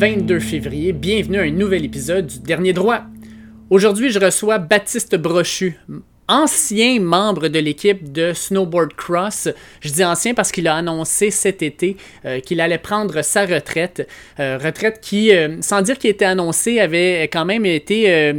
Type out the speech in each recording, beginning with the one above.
lundi 22 février. Bienvenue à un nouvel épisode du Dernier Droit. Aujourd'hui, je reçois Baptiste Brochu, ancien membre de l'équipe de Snowboard Cross. Je dis ancien parce qu'il a annoncé cet été euh, qu'il allait prendre sa retraite. Euh, retraite qui, euh, sans dire qu'il était annoncé, avait quand même été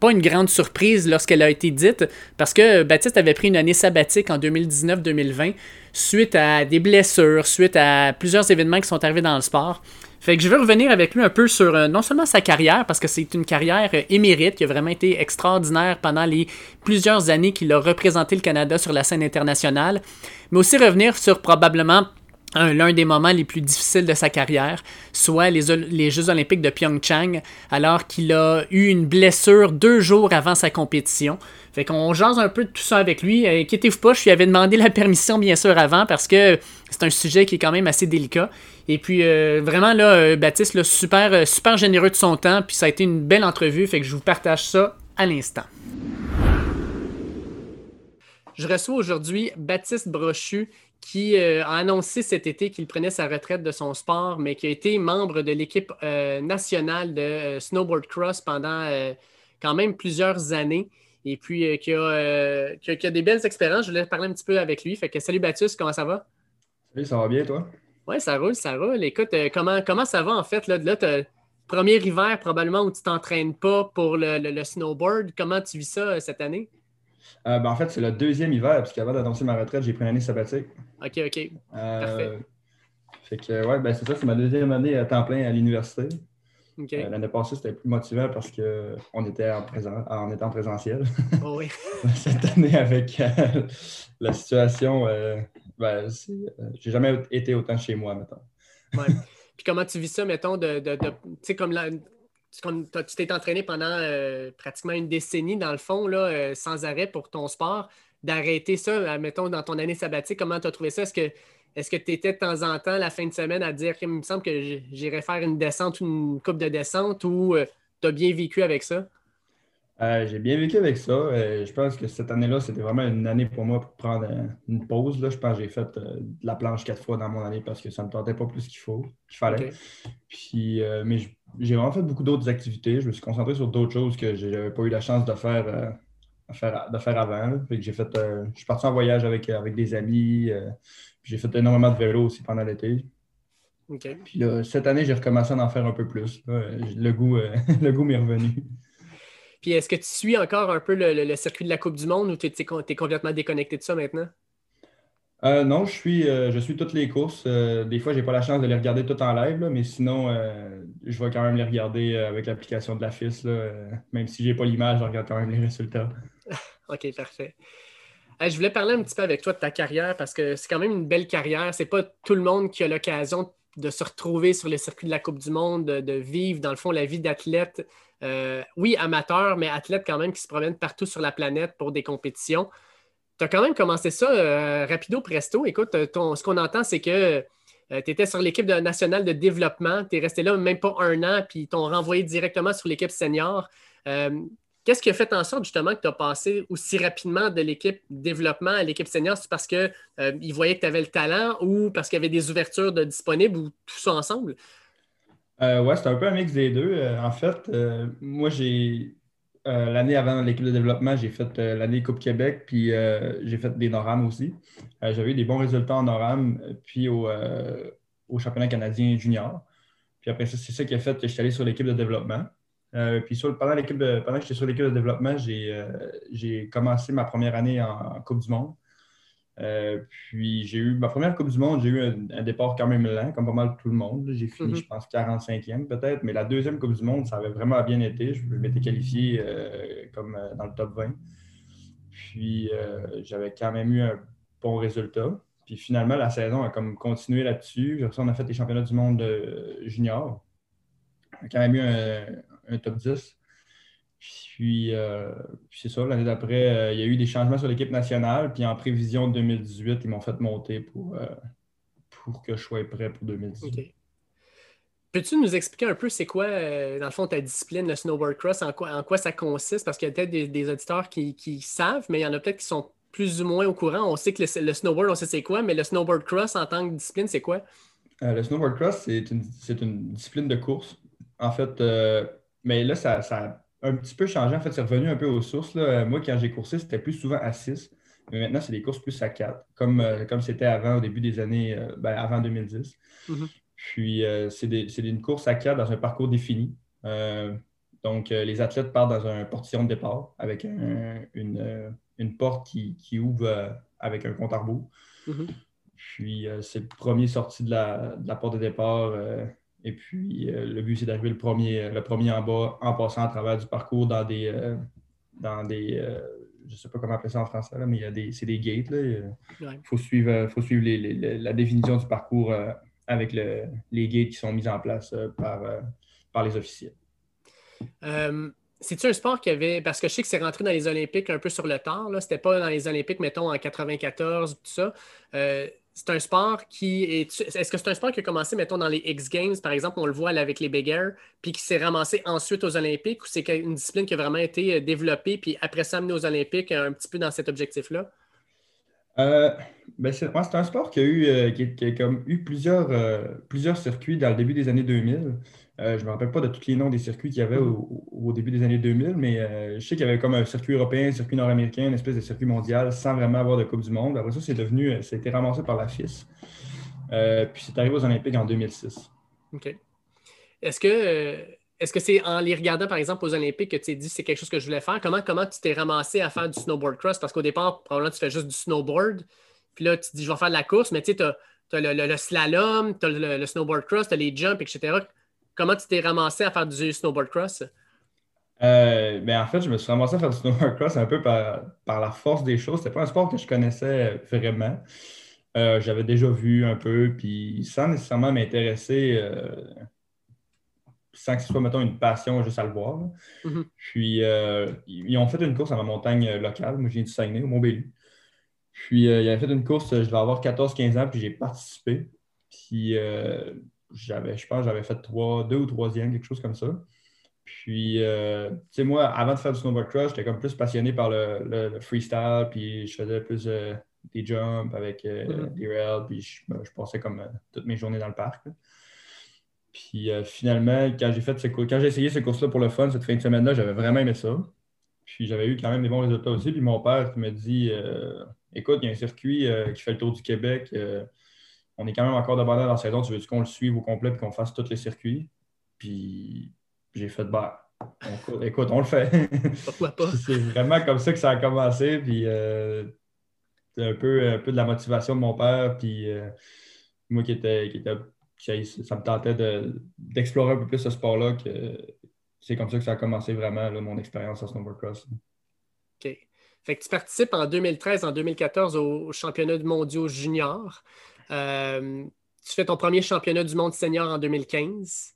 pas une grande surprise lorsqu'elle a été dite, parce que Baptiste avait pris une année sabbatique en 2019-2020 suite à des blessures, suite à plusieurs événements qui sont arrivés dans le sport. Fait que je veux revenir avec lui un peu sur euh, non seulement sa carrière, parce que c'est une carrière euh, émérite qui a vraiment été extraordinaire pendant les plusieurs années qu'il a représenté le Canada sur la scène internationale, mais aussi revenir sur probablement l'un des moments les plus difficiles de sa carrière, soit les, Jeux olympiques de Pyeongchang, alors qu'il a eu une blessure deux jours avant sa compétition. Fait qu'on jase un peu de tout ça avec lui. Euh, inquiétez-vous pas, je lui avais demandé la permission bien sûr avant parce que c'est un sujet qui est quand même assez délicat. Et puis euh, vraiment là, euh, Baptiste, super, super généreux de son temps, puis ça a été une belle entrevue, fait que je vous partage ça à l'instant. Je reçois aujourd'hui Baptiste Brochu, qui a annoncé cet été qu'il prenait sa retraite de son sport, mais qui a été membre de l'équipe nationale de snowboard cross pendant quand même plusieurs années et puis euh, euh, qui, a, des belles expériences. Je voulais parler un petit peu avec lui. Fait que salut Baptiste, comment ça va? Salut, ça va bien toi? Oui, ça roule, ça roule. Écoute, euh, comment, comment ça va en fait? Là, là premier hiver probablement où tu t'entraînes pas pour le, snowboard. Comment tu vis ça cette année? Ben, en fait, c'est le deuxième hiver, parce qu'avant d'annoncer ma retraite, j'ai pris une année sabbatique. OK, OK. Parfait. Fait que, ouais, ben, c'est ça, c'est ma deuxième année à temps plein à l'université. Euh, l'année passée, c'était plus motivant parce qu'on était en, présent, en étant présentiel. Oh oui. Cette année, avec euh, la situation, euh, ben, j'ai jamais été autant chez moi, mettons. ouais. Puis comment tu vis ça, mettons, de. de, tu sais, comme tu t'es entraîné pendant pratiquement une décennie, dans le fond, là, sans arrêt pour ton sport, d'arrêter ça, mettons, dans ton année sabbatique, comment tu as trouvé ça? Est-ce que est-ce que tu étais de temps en temps, la fin de semaine, à dire qu'il me semble que j'irais faire une descente ou une coupe de descente ou euh, tu as bien vécu avec ça? Euh, j'ai bien vécu avec ça. Euh, je pense que cette année-là, c'était vraiment une année pour moi pour prendre une pause. Là. Je pense que j'ai fait de la planche quatre fois dans mon année parce que ça ne me tentait pas plus qu'il faut, qu'il fallait. Puis, mais j'ai vraiment fait beaucoup d'autres activités. Je me suis concentré sur d'autres choses que je n'avais pas eu la chance de faire, de faire avant. j'ai fait, je suis parti en voyage avec, avec des amis. J'ai fait énormément de vélo aussi pendant l'été. Puis cette année, j'ai recommencé à en faire un peu plus. le goût, euh, le goût m'est revenu. Puis est-ce que tu suis encore un peu le, circuit de la Coupe du Monde ou tu es, complètement déconnecté de ça maintenant? Euh, non, je suis, euh, je suis toutes les courses. des fois, je n'ai pas la chance de les regarder toutes en live, mais sinon, je vais quand même les regarder avec l'application de la FIS. même si je n'ai pas l'image, je regarde quand même les résultats. OK, parfait je voulais parler un petit peu avec toi de ta carrière parce que c'est quand même une belle carrière. C'est pas tout le monde qui a l'occasion de se retrouver sur les circuits de la Coupe du Monde, de, vivre, dans le fond, la vie d'athlète. Euh, oui, amateur, mais athlète quand même qui se promène partout sur la planète pour des compétitions. Tu as quand même commencé ça euh, rapido presto. Écoute, ce qu'on entend, c'est que euh, tu étais sur l'équipe nationale de développement. Tu es resté là même pas un an, puis ils t'ont renvoyé directement sur l'équipe senior. Qu'est-ce qui a fait en sorte justement que tu as passé aussi rapidement de l'équipe développement à l'équipe senior? C'est parce qu'ils euh, voyaient que tu avais le talent ou parce qu'il y avait des ouvertures de disponibles ou tout ça ensemble? Euh, oui, c'est un peu un mix des deux. Euh, en fait, moi, j'ai l'année avant l'équipe de développement, j'ai fait l'année Coupe Québec, puis j'ai fait des NORAM aussi. J'avais eu des bons résultats en NORAM, puis au, championnat canadien junior. Puis après ça, c'est ça qui a fait que je suis allé sur l'équipe de développement. Euh, puis pendant, pendant que j'étais sur l'équipe de développement, j'ai, euh, commencé ma première année en, Coupe du Monde. Euh, puis j'ai eu ma première Coupe du Monde, j'ai eu un, départ quand même lent, comme pas mal tout le monde. J'ai fini, mm-hmm. je pense, 45e peut-être. Mais la deuxième Coupe du Monde, ça avait vraiment bien été. Je m'étais qualifié comme dans le top 20. Puis j'avais quand même eu un bon résultat. Puis finalement, la saison a comme continué là-dessus. On a fait les championnats du monde junior. On a quand même eu un, un top 10. Euh, puis, c'est ça, l'année d'après, euh, il y a eu des changements sur l'équipe nationale. Puis en prévision de 2018, ils m'ont fait monter pour, euh, pour que je sois prêt pour 2018. Peux-tu nous expliquer un peu c'est quoi, dans le fond, ta discipline, le snowboard cross, en quoi, en quoi ça consiste? Parce qu'il y a peut-être des, auditeurs qui, savent, mais il y en a peut-être qui sont plus ou moins au courant. On sait que le, snowboard, on sait c'est quoi, mais le snowboard cross en tant que discipline, c'est quoi? le snowboard cross, c'est une, une, discipline de course. En fait, mais là, ça, ça, un petit peu changé. En fait, c'est revenu un peu aux sources. Moi, quand j'ai coursé, c'était plus souvent à 6. Mais maintenant, c'est des courses plus à 4, comme comme c'était avant, au début des années, ben, avant 2010. Puis, euh, c'est une course à quatre dans un parcours défini. Euh, donc, euh, les athlètes partent dans un portillon de départ avec une, porte qui, ouvre avec un compte à rebours. Mm-hmm. Puis, c'est le premier sorti de la, porte de départ. Et puis, le but, c'est d'arriver le premier, le premier en bas en passant à travers du parcours dans des, dans des je ne sais pas comment appeler ça en français, mais c'est des gates. Il faut suivre, faut suivre la définition du parcours avec les gates qui sont mis en place euh, par, euh, par les officiels. Euh, c'est-tu un sport qui avait. Parce que je sais que c'est rentré dans les Olympiques un peu sur le tard. Ce n'était pas dans les Olympiques, mettons, en 94, tout ça. C'est un sport qui est. Est-ce que c'est un sport qui a commencé, mettons, dans les X Games, par exemple, on le voit avec les Big puis qui s'est ramassé ensuite aux Olympiques, ou c'est une discipline qui a vraiment été développée, puis après ça amené aux Olympiques un petit peu dans cet objectif-là? Euh, ben c'est un sport qui a eu, euh, qui, comme eu plusieurs, euh, plusieurs circuits dans le début des années 2000. Je ne me rappelle pas de tous les noms des circuits qu'il y avait au, début des années 2000, mais je sais qu'il y avait comme un circuit européen, un circuit nord-américain, une espèce de circuit mondial sans vraiment avoir de Coupe du Monde. Après ça, c'est devenu, ça a été ramassé par la FIS. puis c'est arrivé aux Olympiques en 2006. OK. Est-ce que est-ce que c'est en les regardant, par exemple, aux Olympiques que tu t'es dit c'est quelque chose que je voulais faire? Comment, comment tu t'es ramassé à faire du snowboard cross? Parce qu'au départ, probablement, tu fais juste du snowboard. Puis là, tu te dis, je vais faire de la course, mais tu sais, tu as, le, slalom, tu as le, snowboard cross, tu as les jumps, etc. Comment tu t'es ramassé à faire du snowboard cross? Euh, ben, en fait, je me suis ramassé à faire du snowboard cross un peu par, la force des choses. C'était pas un sport que je connaissais vraiment. Euh, j'avais déjà vu un peu, puis sans nécessairement m'intéresser. Euh, sans que ce soit, mettons, une passion juste à le voir. Mm-hmm. Puis, ils ont fait une course à ma montagne locale. Moi, je viens du Saguenay, au Mont-Bélieu. Puis, ils avaient fait une course, je devais avoir 14-15 ans, puis j'ai participé. Puis, j'avais, je pense, j'avais fait trois, deux ou troisième, quelque chose comme ça. Puis, tu sais, moi, avant de faire du snowboard cross, j'étais comme plus passionné par le, freestyle, puis je faisais plus des jumps avec mm-hmm. des rails, puis je, je, passais comme toutes mes journées dans le parc. Puis euh, finalement, quand j'ai fait quand j'ai essayé ces courses-là pour le fun, cette fin de semaine-là, j'avais vraiment aimé ça. Puis j'avais eu quand même des bons résultats aussi. Puis mon père me dit euh, Écoute, il y a un circuit euh, qui fait le tour du Québec. On est quand même encore d'abord dans la saison. Tu veux qu'on le suive au complet et qu'on fasse tous les circuits? Puis j'ai fait bah, écoute, on le fait. Pourquoi pas? C'est vraiment comme ça que ça a commencé. Puis c'est un peu, un peu de la motivation de mon père. Puis moi qui était, qui était ça me tentait d'explorer un peu plus ce sport-là. que C'est comme ça que ça a commencé vraiment, mon expérience en snowboard cross. OK. Fait que tu participes en 2013, en 2014 au, championnat du mondial junior. Euh, tu fais ton premier championnat du monde senior en 2015.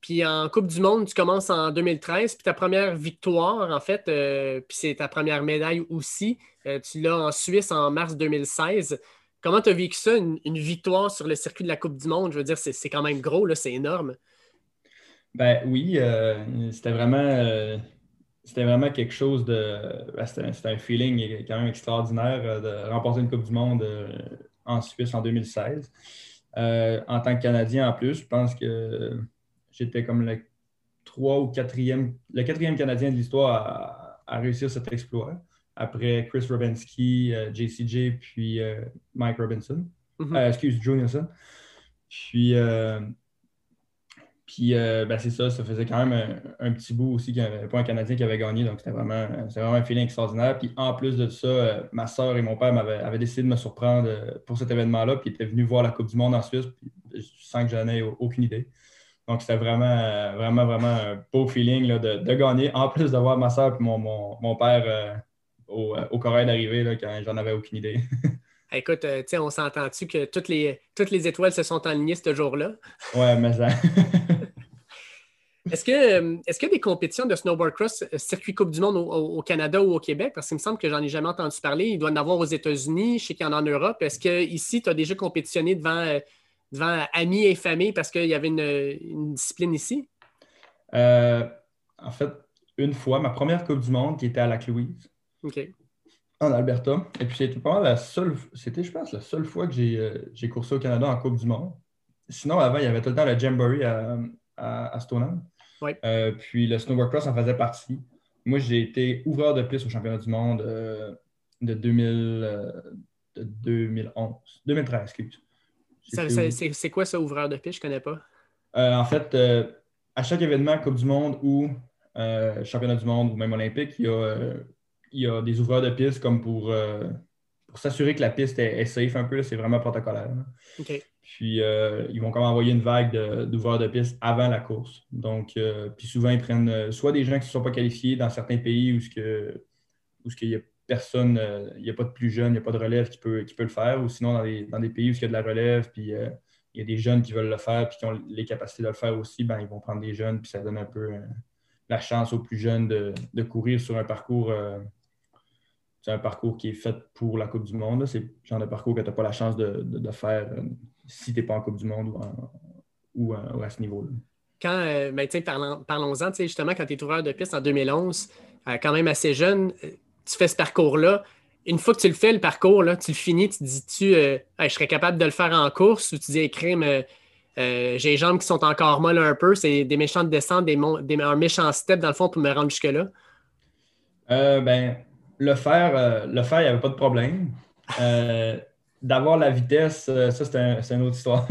Puis en Coupe du Monde, tu commences en 2013. Puis ta première victoire, en fait, euh, puis c'est ta première médaille aussi, euh, tu l'as en Suisse en mars 2016. Comment tu as vécu ça, une, victoire sur le circuit de la Coupe du Monde? Je veux dire, c'est quand même gros, c'est énorme. Ben oui, c'était vraiment, c'était vraiment quelque chose de. Ben, c'était un feeling quand même extraordinaire de remporter une Coupe du Monde en Suisse en 2016. en tant que Canadien en plus, je pense que j'étais comme le trois ou quatrième, le quatrième Canadien de l'histoire à, réussir cet exploit après Chris Robinski, JCJ, euh, puis euh, Mike Robinson. Mm-hmm. Euh, excuse, Joe Nielsen. Puis, puis ben, c'est ça, ça faisait quand même un, petit bout aussi qu'il n'y avait pas un Canadien qui avait gagné, donc c'était vraiment, vraiment un feeling extraordinaire. Puis en plus de ça, ma soeur et mon père avaient, décidé de me surprendre pour cet événement-là, puis ils étaient venus voir la Coupe du Monde en Suisse, puis, sans que j'en ai aucune idée. Donc, c'était vraiment, vraiment, vraiment un beau feeling de, de, gagner, en plus d'avoir ma soeur et mon, mon, mon père au, euh, au Corée d'arriver quand j'en avais aucune idée. Écoute, euh, on s'entend-tu que toutes les, toutes les étoiles se sont alignées ce jour-là? Ouais, mais ça. Est-ce que euh, est qu'il y a des compétitions de snowboard cross circuit Coupe du Monde au, Canada ou au Québec? Parce qu'il me semble que j'en ai jamais entendu parler. Il doit en avoir aux États-Unis, je sais qu'il y en a en Europe. Est-ce qu'ici, tu as déjà compétitionné devant, devant amis et familles parce qu'il y avait une, discipline ici? en fait, une fois, ma première Coupe du Monde qui était à Lac-Louise. En Alberta. Et puis c'était pas la seule, c'était, je pense, la seule fois que j'ai, euh, coursé au Canada en Coupe du Monde. sinon, avant, il y avait tout le temps le Jamboree à, à, Stoneham. puis le snowboard cross en faisait partie. Moi, j'ai été ouvreur de piste au championnat du monde de, 2000, de 2011. 2013, excuse. C'est quoi ça, ouvreur de piste? Je ne connais pas. en fait, à chaque événement, Coupe du Monde ou euh, championnat du monde ou même olympique, il y a, euh, il y des ouvreurs de piste comme pour, euh, pour s'assurer que la piste est, safe un peu. C'est vraiment protocolaire. Puis ils vont comme envoyer une vague d'ouvreurs de, piste avant la course. Donc, puis souvent, ils prennent soit des gens qui ne sont pas qualifiés dans certains pays où, ce qu'il y a personne, il n'y a pas de plus jeune, il n'y a pas de relève qui peut, qui peut le faire, ou sinon dans des, dans des pays où il y a de la relève, puis il y a des jeunes qui veulent le faire puis qui ont les capacités de le faire aussi, ben, ils vont prendre des jeunes, puis ça donne un peu euh, la chance aux plus jeunes de, courir sur un parcours. Euh, c'est un parcours qui est fait pour la Coupe du Monde. C'est le genre de parcours que tu n'as pas la chance de, faire euh, si tu n'es pas en Coupe du Monde ou, à ce niveau-là. Quand, ben, parlons-en, justement, quand tu es tourneur de piste en 2011, quand même assez jeune, tu fais ce parcours-là une fois que tu le fais, le parcours, là, tu le finis, tu te dis-tu, euh, je serais capable de le faire en course ou tu dis, euh, euh, j'ai les jambes qui sont encore molles un peu, c'est des méchants descentes, des, des, un méchant step dans le fond pour me rendre jusque-là? ben, le faire, le faire, il n'y avait pas de problème. D'avoir la vitesse, ça, c'est un, une autre histoire.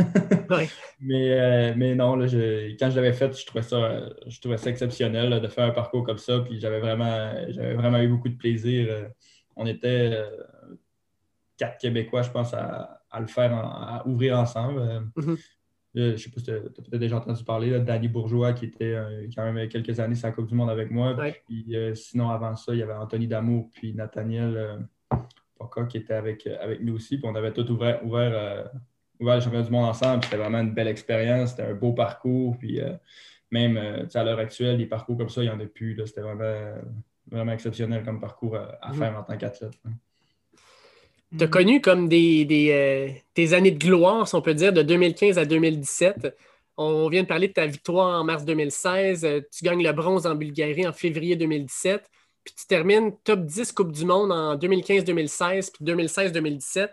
mais, mais non, là, quand je l'avais fait, je trouvais ça, je trouvais ça exceptionnel de faire un parcours comme ça. Puis j'avais vraiment, j'avais vraiment eu beaucoup de plaisir on était euh, quatre Québécois, je pense, à, le faire, à ouvrir ensemble. Euh, mhm. Je ne sais pas si tu as, peut-être déjà entendu parler, de Danny Bourgeois, qui était euh, quand même quelques années sur la Coupe du Monde avec moi. Puis, sinon, avant ça, il y avait Anthony Damour, puis Nathaniel Qui était avec, avec nous aussi. Puis on avait tout ouvert, ouvert, ouvert le championnat du monde ensemble. C'était vraiment une belle expérience. C'était un beau parcours. Puis même à l'heure actuelle, des parcours comme ça, il n'y en a plus. C'était vraiment vraiment exceptionnel comme parcours à, mhm. faire en tant qu'athlète. Tu as connu comme des, des, euh, années de gloire, si on peut dire, de 2015 à 2017. On vient de parler de ta victoire en mars 2016. Euh, tu gagnes le bronze en Bulgarie en février 2017. Puis tu termines top 10 Coupe du Monde en 2015-2016 puis 2016-2017.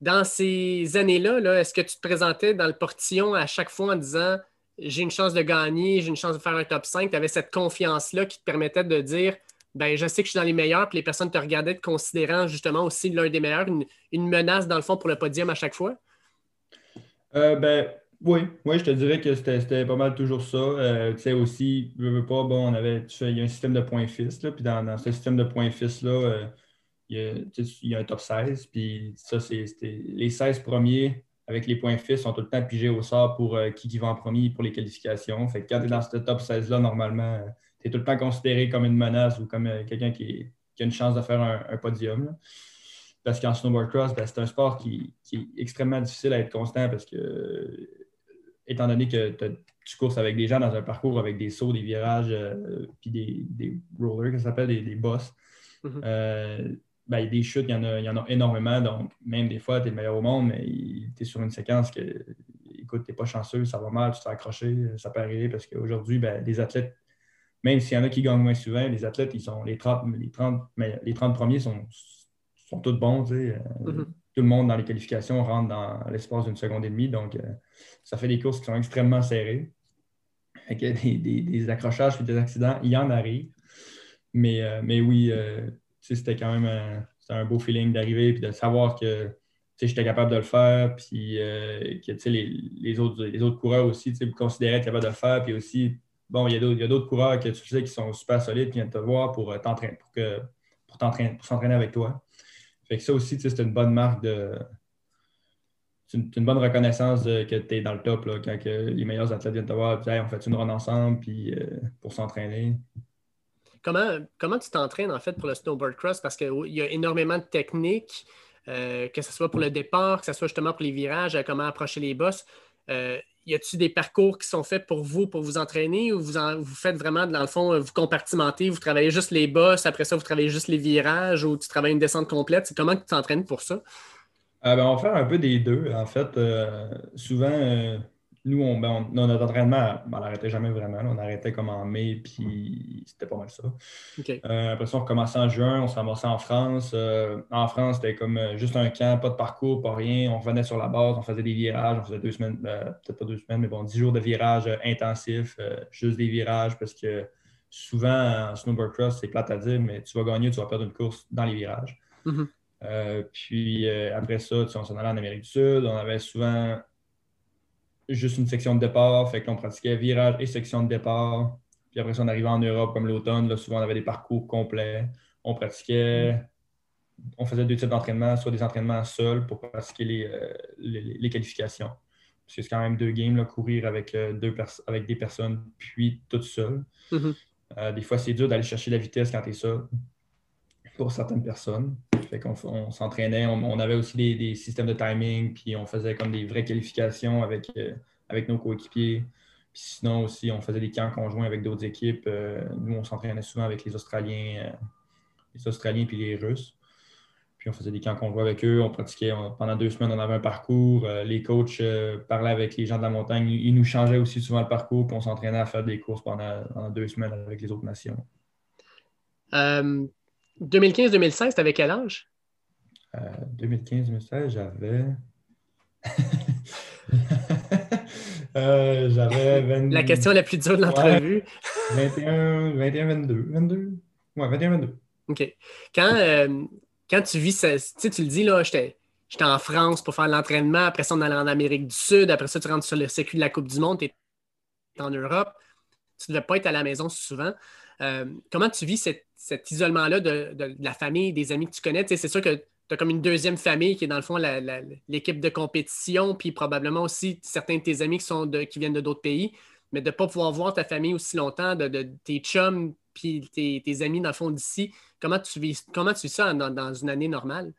Dans ces années-là, -là, est ce que tu te présentais dans le portillon à chaque fois en disant j'ai une chance de gagner, j'ai une chance de faire un top 5, tu avais cette confiance-là qui te permettait de dire ben, je sais que je suis dans les meilleurs, puis les personnes te regardaient te considérant justement aussi l'un des meilleurs, une, menace dans le fond pour le podium à chaque fois? Euh, ben, oui, oui, je te dirais que c'était pas mal toujours ça. Euh, tu sais, aussi, je veux pas, bon, on avait, il y a un système de points là, puis dans, ce système de points fils-là, euh, il, y a un top 16, puis ça, c'est les 16 premiers avec les points fils sont tout le temps pigés au sort pour qui, qui va en premier pour les qualifications. Fait que quand tu es dans ce top 16-là, normalement, tu es tout le temps considéré comme une menace ou comme euh, quelqu'un qui, a une chance de faire un, podium. Parce qu'en snowboard cross, ben, c'est un sport qui, est extrêmement difficile à être constant parce que, étant donné que tu courses avec des gens dans un parcours avec des sauts, des virages, euh, puis des, rollers, ça s'appelle, des, boss, mm-hmm. euh, ben, des chutes, il y, en a, il y en a énormément. Donc, même des fois, tu es le meilleur au monde, mais tu es sur une séquence que, écoute, tu n'es pas chanceux, ça va mal, tu t'es accroché, ça peut arriver parce qu'aujourd'hui, ben, les athlètes même s'il y en a qui gagnent moins souvent, les athlètes, ils sont les 30, les 30, mais les 30 premiers sont, sont tous bons. Euh, mm-hmm. Tout le monde dans les qualifications rentre dans l'espace d'une seconde et demie. Donc, euh, ça fait des courses qui sont extrêmement serrées. Des, des, des, accrochages et des accidents, il y en arrive. Mais, euh, mais oui, c'était quand même un, un, beau feeling d'arriver et de savoir que j'étais capable de le faire, puis que les, les, autres, les autres coureurs aussi me considéraient être capable de le faire, puis aussi bon, il y a d'autres coureurs que tu sais qui sont super solides, qui viennent te voir pour euh, t'entraîner, pour, que, pour, pour s'entraîner avec toi. Fait que ça aussi, c'est une bonne marque de. C'est une, bonne reconnaissance que tu es dans le top là, quand les meilleurs athlètes viennent te voir et on fait une run ensemble puis, euh, pour s'entraîner. Comment, comment tu t'entraînes en fait pour le snowboard cross? Parce qu'il y a énormément de techniques, euh, que ce soit pour le départ, que ce soit justement pour les virages, comment approcher les bosses y a-t-il des parcours qui sont faits pour vous, pour vous entraîner, ou vous, vous faites vraiment, dans le fond, vous compartimentez, vous travaillez juste les bosses, après ça, vous travaillez juste les virages, ou tu travailles une descente complète? C'est comment tu t'entraînes pour ça? Euh, ben, on va faire un peu des deux. En fait, euh, souvent, euh, nous, on, ben, notre entraînement, on n'arrêtait jamais vraiment. On arrêtait comme en mai, puis c'était pas mal ça. Euh, après ça, on recommençait en juin, on s'en en France. Euh, en France, c'était comme euh, juste un camp, pas de parcours, pas rien. On revenait sur la base, on faisait des virages, on faisait deux semaines, peut-être pas deux semaines, mais bon, dix jours de virages intensifs, juste des virages, parce que souvent, en snowboard cross, c'est plate à dire, mais tu vas gagner, tu vas perdre une course dans les virages. Mm-hmm. Euh, puis euh, après ça, on s'en allait en Amérique du Sud. On avait souvent juste une section de départ. Fait qu'on pratiquait virage et section de départ. Puis après ça, on arrivait en Europe comme l'automne. Souvent, on avait des parcours complets. On pratiquait. On faisait deux types d'entraînement, soit des entraînements seuls pour pratiquer les, euh, les, qualifications. Parce que c'est quand même deux games, là, courir avec, deux avec des personnes, puis toutes seules. Mm-hmm. des fois, c'est dur d'aller chercher la vitesse quand tu es seul pour certaines personnes. On s'entraînait, on, avait aussi des, systèmes de timing, puis on faisait comme des vraies qualifications avec, euh, avec nos coéquipiers. Sinon aussi, on faisait des camps conjoints avec d'autres équipes. Euh, nous, on s'entraînait souvent avec les Australiens, euh, les Australiens puis les Russes. Puis on faisait des camps conjoints avec eux, on pratiquait pendant deux semaines, on avait un parcours. les coachs parlaient avec les gens de la montagne, ils nous changeaient aussi souvent le parcours, puis on s'entraînait à faire des courses pendant, deux semaines avec les autres nations. 2015-2016, tu avais quel âge? 2015-2016, euh, j'avais. Euh, j'avais 22... La question la plus dure de l'entrevue. 21, 21, 22. 22. Ouais, 21, 22. OK. Quand, euh, quand tu vis ça, tu sais, tu le dis, là, j'étais. J'étais en France pour faire l'entraînement. Après ça, on allait en Amérique du Sud. Après ça, tu rentres sur le circuit de la Coupe du Monde. Tu es en Europe. Tu ne devais pas être à la maison souvent. comment tu vis cette cet isolement-là de, la famille, des amis que tu connais. c'est sûr que tu as comme une deuxième famille qui est dans le fond l'équipe de compétition, puis probablement aussi certains de tes amis qui, sont qui viennent de d'autres pays, mais de ne pas pouvoir voir ta famille aussi longtemps, de, tes chums, puis tes, amis dans le fond d'ici. Comment tu vis, comment tu vis ça dans, une année normale?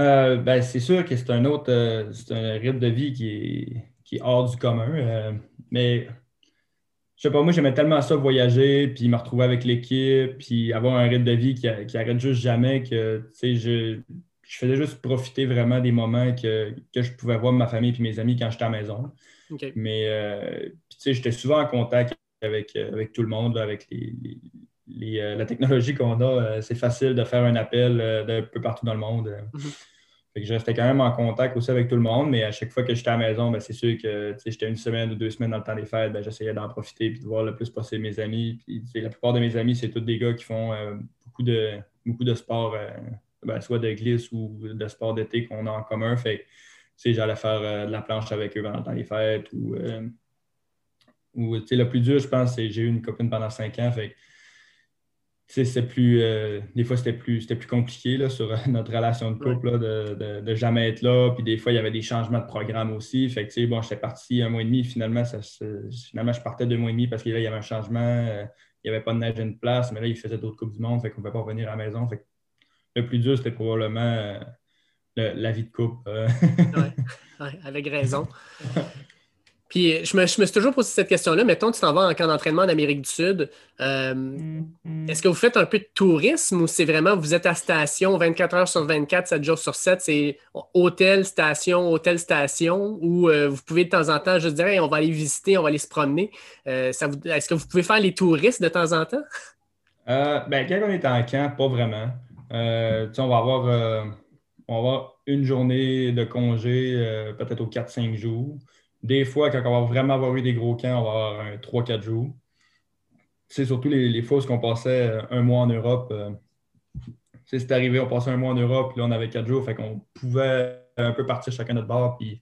Euh, ben, c'est sûr que c'est un autre, euh, c'est un rythme de vie qui est, qui est hors du commun. Euh, mais je sais pas, moi, j'aimais tellement ça voyager, puis me retrouver avec l'équipe, puis avoir un rythme de vie qui, qui arrête juste jamais, que, tu sais, je, je faisais juste profiter vraiment des moments que, je pouvais voir ma famille et mes amis quand j'étais à la maison. Mais, euh, tu sais, j'étais souvent en contact avec, avec tout le monde, avec les, euh, la technologie qu'on a. Euh, c'est facile de faire un appel d'un peu partout dans le monde. Mm-hmm je restais quand même en contact aussi avec tout le monde, mais à chaque fois que j'étais à la maison, ben, c'est sûr que j'étais une semaine ou deux semaines dans le temps des fêtes, ben, j'essayais d'en profiter et de voir le plus possible mes amis. la plupart de mes amis, c'est tous des gars qui font euh, beaucoup, de, beaucoup de sport, euh, ben, soit de glisse ou de sport d'été qu'on a en commun. Fait j'allais faire euh, de la planche avec eux pendant le temps des fêtes ou, ou le plus dur, je pense, c'est j'ai eu une copine pendant cinq ans. Fait c'est plus. Euh, des fois, c'était plus, plus compliqué là, sur notre relation de couple de, de, jamais être là. Puis des fois, il y avait des changements de programme aussi. Fait que, bon, j'étais parti un mois et demi. Finalement, ça, finalement, je partais deux mois et demi parce qu'il y avait un changement. Euh, il n'y avait pas de neige à une place, mais là, il faisait d'autres Coupes du Monde. Fait qu'on ne pouvait pas revenir à la maison. Fait le plus dur, c'était probablement euh, la vie de couple. oui, avec raison. Puis je me, suis toujours posé cette question-là. Mettons, tu t'en vas en camp d'entraînement en Amérique du Sud. Euh, mm-hmm. Est-ce que vous faites un peu de tourisme ou c'est vraiment vous êtes à station 24 heures sur 24, 7 jours sur 7, c'est hôtel, station, hôtel, station, ou euh, vous pouvez de temps en temps juste dire on va aller visiter, on va aller se promener. Euh, est-ce que vous pouvez faire les touristes de temps en temps? ben, quand on est en camp, pas vraiment. on va avoir on va avoir une journée de congé, peut-être aux 4-5 jours. Des fois, quand on va vraiment avoir eu des gros camps, on va avoir un 3-4 jours. C'est surtout les, les fois où on passait euh, un mois en Europe. Euh, c'est arrivé, on passait un mois en Europe, puis là, on avait quatre jours, fait qu'on pouvait un peu partir chacun notre bar puis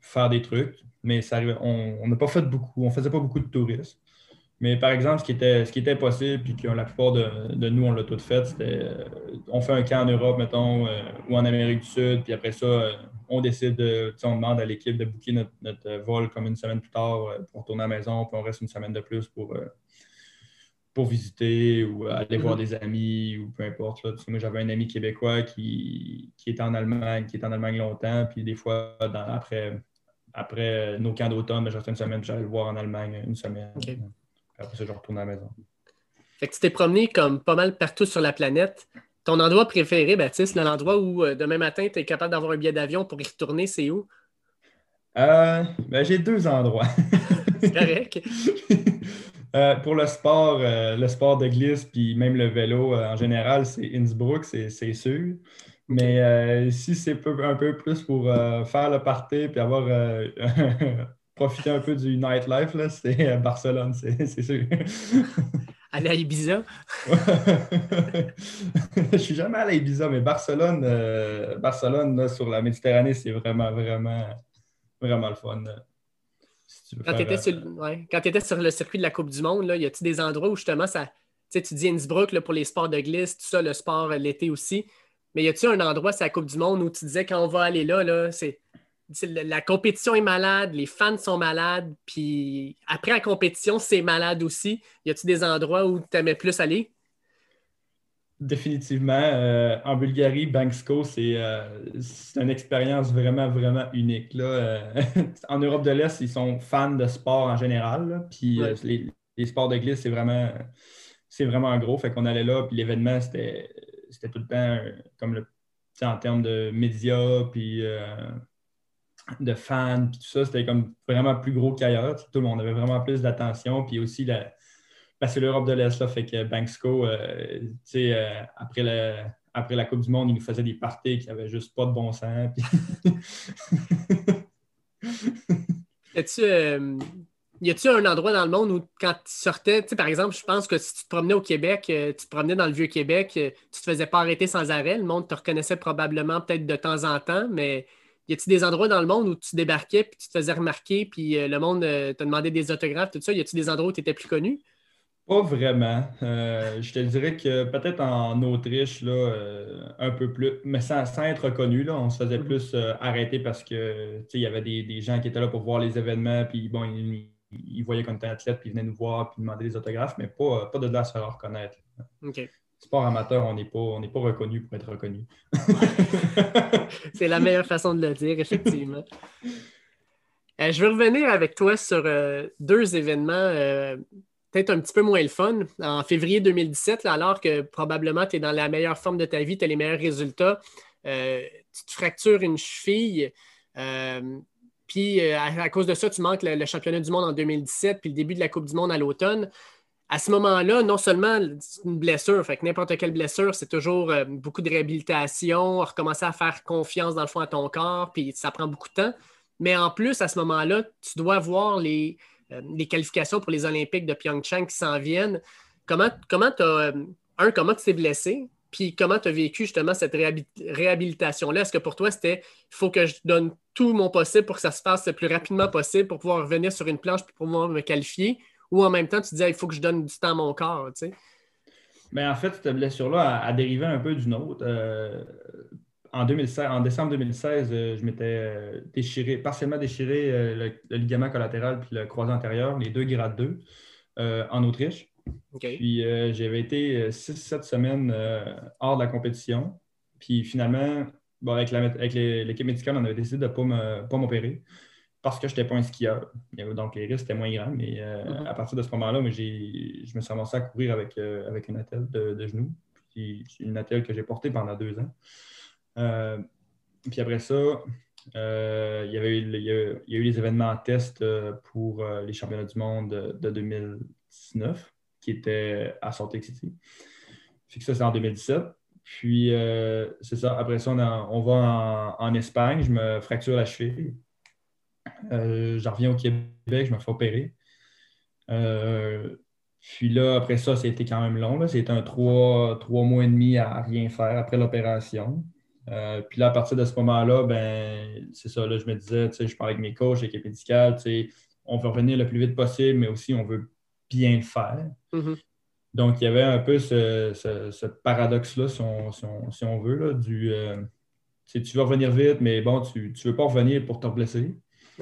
faire des trucs. Mais ça on n'a pas fait beaucoup, on faisait pas beaucoup de tourisme. Mais par exemple, ce qui était, ce qui était possible, puis que la plupart de, nous, on l'a tout fait, c'était euh, on fait un camp en Europe, mettons, ou en Amérique du Sud, puis après ça, on décide de, on demande à l'équipe de booker notre, euh, vol comme une semaine plus tard euh, pour retourner à la maison, puis on reste une semaine de plus pour, euh, pour visiter ou aller voir mhm. des amis ou peu importe. Moi, j'avais un ami québécois qui, qui était en Allemagne, qui est en Allemagne longtemps, puis des fois, après, après nos camps d'automne, je restais une semaine, j'allais le voir en Allemagne une semaine. Après ça, je retourne à la maison. Fait que tu t'es promené comme pas mal partout sur la planète. Ton endroit préféré, Baptiste, l'endroit où euh, demain matin, tu es capable d'avoir un billet d'avion pour y retourner, c'est où? Euh, ben, j'ai deux endroits. C'est correct. Euh, pour le sport, le sport de glisse, puis même le vélo en général, c'est Innsbruck, c'est sûr. Mais si c'est un peu plus pour faire le party puis avoir profité un peu du nightlife, c'est Barcelone, c'est sûr. aller à Ibiza? je suis jamais allé à Ibiza, mais Barcelone, euh, Barcelone sur la Méditerranée, c'est vraiment, vraiment, vraiment le fun. Euh, quand tu étais, euh, sur le circuit de la Coupe du Monde, là, y a-t-il des endroits où justement ça. Tu dis Innsbruck là, pour les sports de glisse, tout ça, le sport l'été aussi. Mais y a-t-il un endroit, c'est la Coupe du Monde, où tu disais quand on va aller là, là c'est la compétition est malade, les fans sont malades, puis après la compétition, c'est malade aussi. Y a-t-il des endroits où tu aimais plus aller? Définitivement. Euh, en Bulgarie, Banksko, euh, c'est une expérience vraiment, vraiment unique. Là. Euh, en Europe de l'Est, ils sont fans de sport en général. puis les, sports de glisse, c'est vraiment, c'est vraiment gros. Fait qu'on allait là, puis l'événement, c'était, tout le temps comme le, en termes de médias, puis de fans, puis tout ça, c'était comme vraiment plus gros qu'ailleurs. Tout le monde avait vraiment plus d'attention. Puis aussi, la, c'est l'Europe de l'Est, là, fait que Banksco, euh, euh, après, après la Coupe du Monde, il nous faisait des parties qui n'avaient juste pas de bon sens. euh, y a-tu un endroit dans le monde où, quand tu sortais, par exemple, je pense que si tu te promenais au Québec, tu te promenais dans le Vieux-Québec, tu te faisais pas arrêter sans arrêt, le monde te reconnaissait probablement peut-être de temps en temps, mais y a-t-il des endroits dans le monde où tu débarquais puis tu te faisais remarquer puis euh, le monde euh, te demandait des autographes, tout ça? Y a-t-il des endroits où tu étais plus connu? Pas vraiment. Euh, je te dirais que peut-être en Autriche, là, un peu plus, mais sans, être reconnu, là, on se faisait mm-hmm. plus arrêter parce que il y avait des, gens qui étaient là pour voir les événements, puis bon, ils, voyaient qu'on était athlète, puis ils venaient nous voir, puis demander des autographes, mais pas, pas de là à se faire reconnaître. OK sport amateur, on n'est pas, pas reconnu pour être reconnu. c'est la meilleure façon de le dire, effectivement. Euh, je vais revenir avec toi sur euh, deux événements euh, peut-être un petit peu moins le fun. En février 2017, alors que probablement tu es dans la meilleure forme de ta vie, tu as les meilleurs résultats, tu te fractures une cheville. puis à, cause de ça, tu manques le, championnat du monde en 2017, puis le début de la Coupe du monde à l'automne à ce moment-là, non seulement c'est une blessure, fait que n'importe quelle blessure, c'est toujours euh, beaucoup de réhabilitation, recommencer à faire confiance dans le fond à ton corps, puis ça prend beaucoup de temps. Mais en plus, à ce moment-là, tu dois voir les, euh, les qualifications pour les Olympiques de Pyeongchang qui s'en viennent. Comment comment as, euh, un, comment tu t'es blessé? Puis comment tu as vécu justement cette réhabilitation-là? Est-ce que pour toi, c'était il faut que je donne tout mon possible pour que ça se fasse le plus rapidement possible pour pouvoir revenir sur une planche pour pouvoir me qualifier? Ou en même temps, tu disais, il faut que je donne du temps à mon corps, tu sais? Mais en fait, cette blessure-là a, dérivé un peu d'une autre. Euh, en, 2016, en décembre 2016, euh, je m'étais euh, déchiré, partiellement déchiré le, ligament collatéral puis le croisé antérieur, les deux grades 2, en Autriche. Puis j'avais été 6-7 semaines hors de la compétition. Puis finalement, bon, avec l'équipe médicale, on avait décidé de ne pas m'opérer parce que je n'étais pas un skieur. Donc, les risques étaient moins grands. Mais euh, mm-hmm. à partir de ce moment-là, je me suis avancé à courir avec, euh, avec une attelle de, de genoux. Puis, une attelle que j'ai portée pendant deux ans. Euh, puis après ça, il, y avait eu, il, y a, eu les événements en test pour les championnats du monde de, 2019 qui étaient à Salt Lake City. Fait que ça, c'est en 2017. Puis, c'est ça. Après ça, on, va en, en, Espagne. Je me fracture la cheville. Euh, je reviens au Québec, je me fais opérer. Euh, puis là, après ça, c'était quand même long. C'était un trois, mois et demi à rien faire après l'opération. Euh, puis là, à partir de ce moment-là, ben, c'est ça, là, je me disais, je parlais avec mes coachs, l'équipe médicale, on veut revenir le plus vite possible, mais aussi on veut bien le faire. Mm-hmm. Donc, il y avait un peu ce, paradoxe-là, si, on, veut, là, du tu veux revenir vite, mais bon, tu ne veux pas revenir pour te blesser.